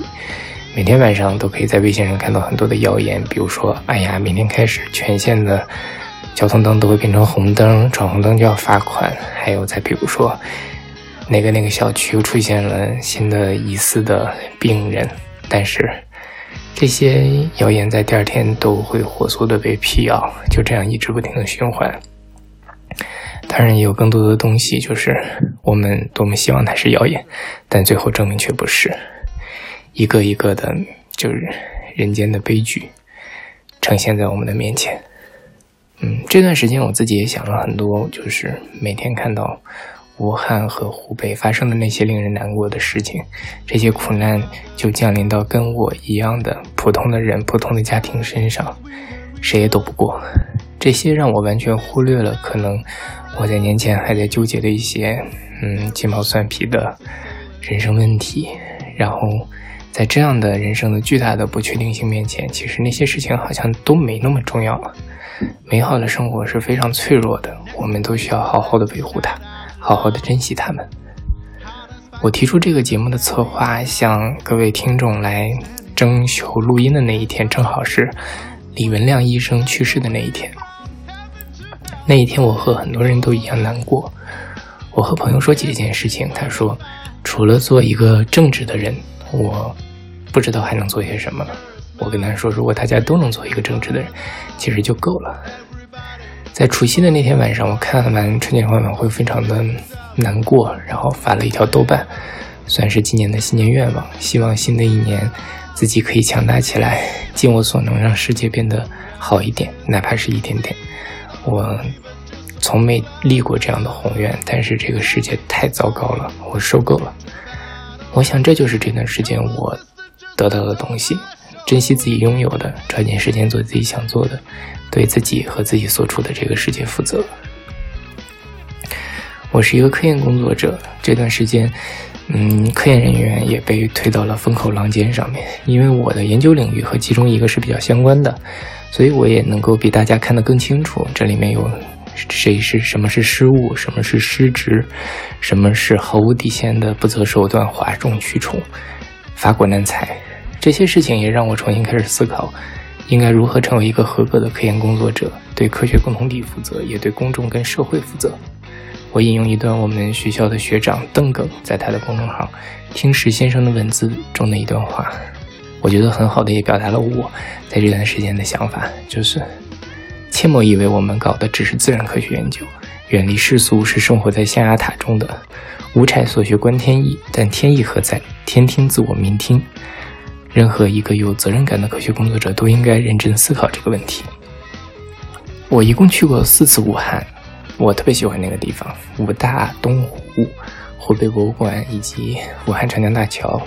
每天晚上都可以在微信上看到很多的谣言，比如说，哎呀，明天开始全县的。交通灯都会变成红灯，闯红灯就要罚款。还有再比如说，哪个哪个小区又出现了新的疑似的病人，但是这些谣言在第二天都会火速的被辟谣，就这样一直不停的循环。当然也有更多的东西，就是我们多么希望它是谣言，但最后证明却不是。一个一个的，就是人间的悲剧，呈现在我们的面前。嗯，这段时间我自己也想了很多，就是每天看到武汉和湖北发生的那些令人难过的事情，这些苦难就降临到跟我一样的普通的人、普通的家庭身上，谁也躲不过。这些让我完全忽略了可能我在年前还在纠结的一些嗯鸡毛蒜皮的人生问题，然后在这样的人生的巨大的不确定性面前，其实那些事情好像都没那么重要了。美好的生活是非常脆弱的，我们都需要好好的维护它，好好的珍惜它们。我提出这个节目的策划，向各位听众来征求录音的那一天，正好是李文亮医生去世的那一天。那一天，我和很多人都一样难过。我和朋友说起这件事情，他说，除了做一个正直的人，我不知道还能做些什么了。我跟他说，如果大家都能做一个正直的人，其实就够了。在除夕的那天晚上，我看完春节联欢晚会，非常的难过，然后发了一条豆瓣，算是今年的新年愿望，希望新的一年自己可以强大起来，尽我所能让世界变得好一点，哪怕是一点点。我从没立过这样的宏愿，但是这个世界太糟糕了，我受够了。我想这就是这段时间我得到的东西。珍惜自己拥有的，抓紧时间做自己想做的，对自己和自己所处的这个世界负责。我是一个科研工作者，这段时间，嗯，科研人员也被推到了风口浪尖上面。因为我的研究领域和其中一个是比较相关的，所以我也能够比大家看得更清楚，这里面有谁是什么是失误，什么是失职，什么是毫无底线的不择手段、哗众取宠、发国难财。这些事情也让我重新开始思考，应该如何成为一个合格的科研工作者，对科学共同体负责，也对公众跟社会负责。我引用一段我们学校的学长邓耿在他的公众号“听石先生的文字”中的一段话，我觉得很好的也表达了我在这段时间的想法，就是切莫以为我们搞的只是自然科学研究，远离世俗是生活在象牙塔中的。无柴所学观天意，但天意何在？天听自我明听。任何一个有责任感的科学工作者都应该认真思考这个问题。我一共去过四次武汉，我特别喜欢那个地方，武大、东湖、湖北博物馆以及武汉长江大桥，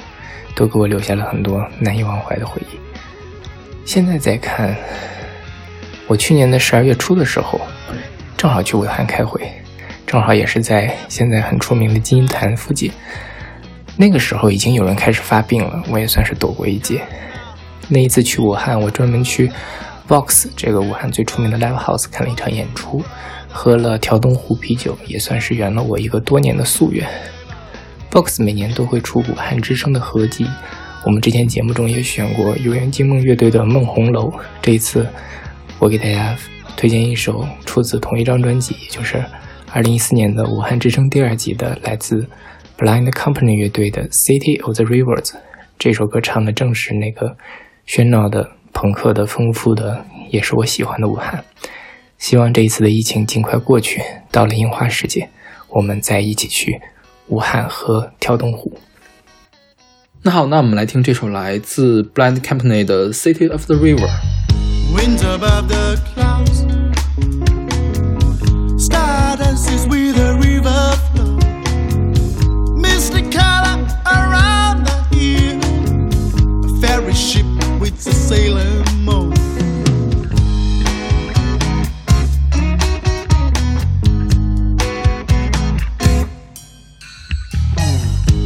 都给我留下了很多难以忘怀的回忆。现在再看，我去年的十二月初的时候，正好去武汉开会，正好也是在现在很出名的金银潭附近。那个时候已经有人开始发病了，我也算是躲过一劫。那一次去武汉，我专门去 Vox 这个武汉最出名的 live house 看了一场演出，喝了条东湖啤酒，也算是圆了我一个多年的夙愿。Vox 每年都会出武汉之声的合集，我们之前节目中也选过游园惊梦乐队的《梦红楼》。这一次，我给大家推荐一首出自同一张专辑，也就是2014年的武汉之声第二集的，来自。Blind Company 乐队的《City of the Rivers》这首歌唱的正是那个喧闹的、朋克的、丰富的，也是我喜欢的武汉。希望这一次的疫情尽快过去，到了樱花时节，我们再一起去武汉和跳东湖。那好，那我们来听这首来自 Blind Company 的《City of the River》。Wind above the clouds,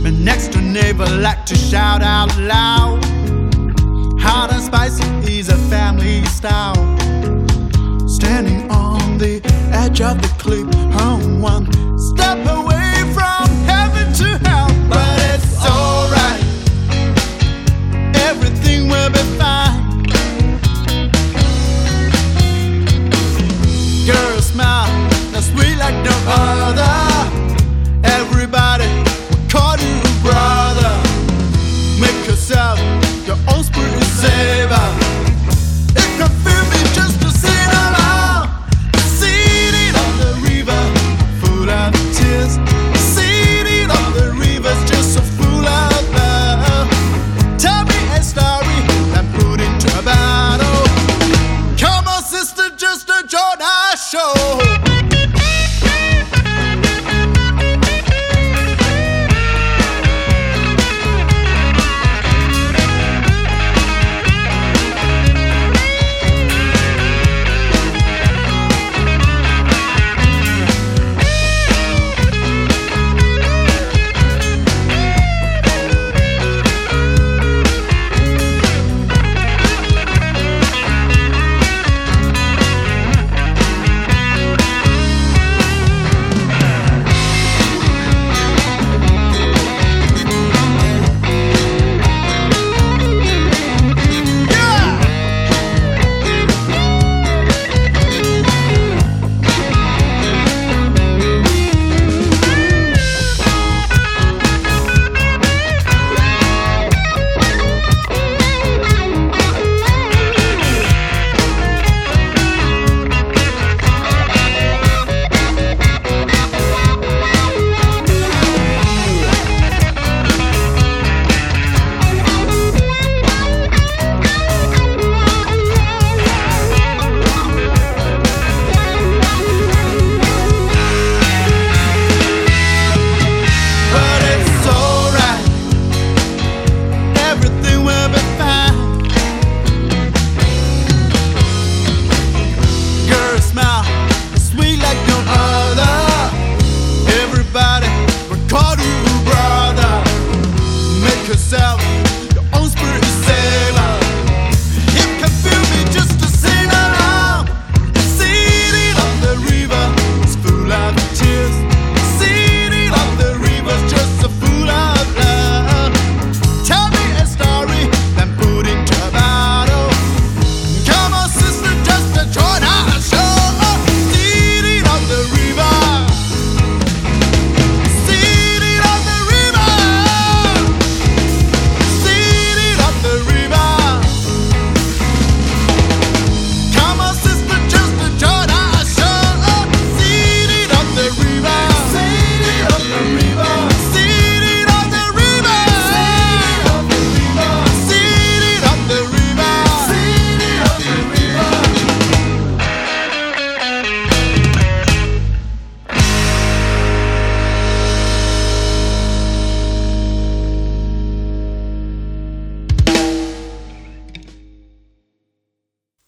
My next door neighbor like to shout out loud. Hot and spicy is a family style. Standing on the edge of the cliff, I'm one step away no other.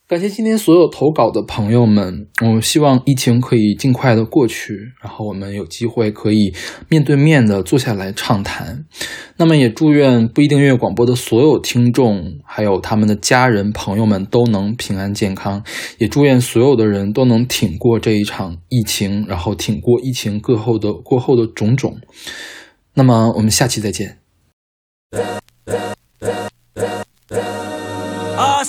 感谢今天所有投稿的朋友们，我希望疫情可以尽快的过去，然后我们有机会可以面对面的坐下来畅谈。那么也祝愿不一定音乐广播的所有听众，还有他们的家人朋友们都能平安健康，也祝愿所有的人都能挺过这一场疫情，然后挺过疫情过后的过后的种种。那么我们下期再见。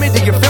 me? Do you feel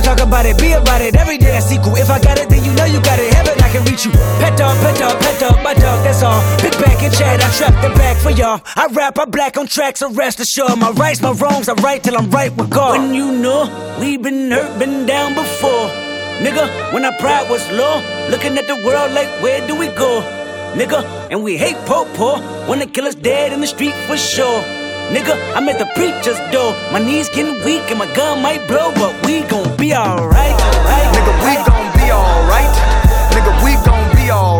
Don't talk about it, be about it. Every day I sequel. If I got it, then you know you got it. Heaven, I can reach you. Pet dog, pet dog, pet dog, my dog, that's all. Big back and chat, I trap the back for y'all. I rap, I black on tracks, so rest assured. My rights, my wrongs, I right till I'm right with God. When you know we've been hurt, been down before. Nigga, when our pride was low, looking at the world like, where do we go? Nigga, and we hate po po they kill us dead in the street for sure. Nigga, I'm at the preacher's door. My knees getting weak and my gun might blow, but we gon' be alright. Nigga, we gon' be alright. Nigga, we gon' be alright.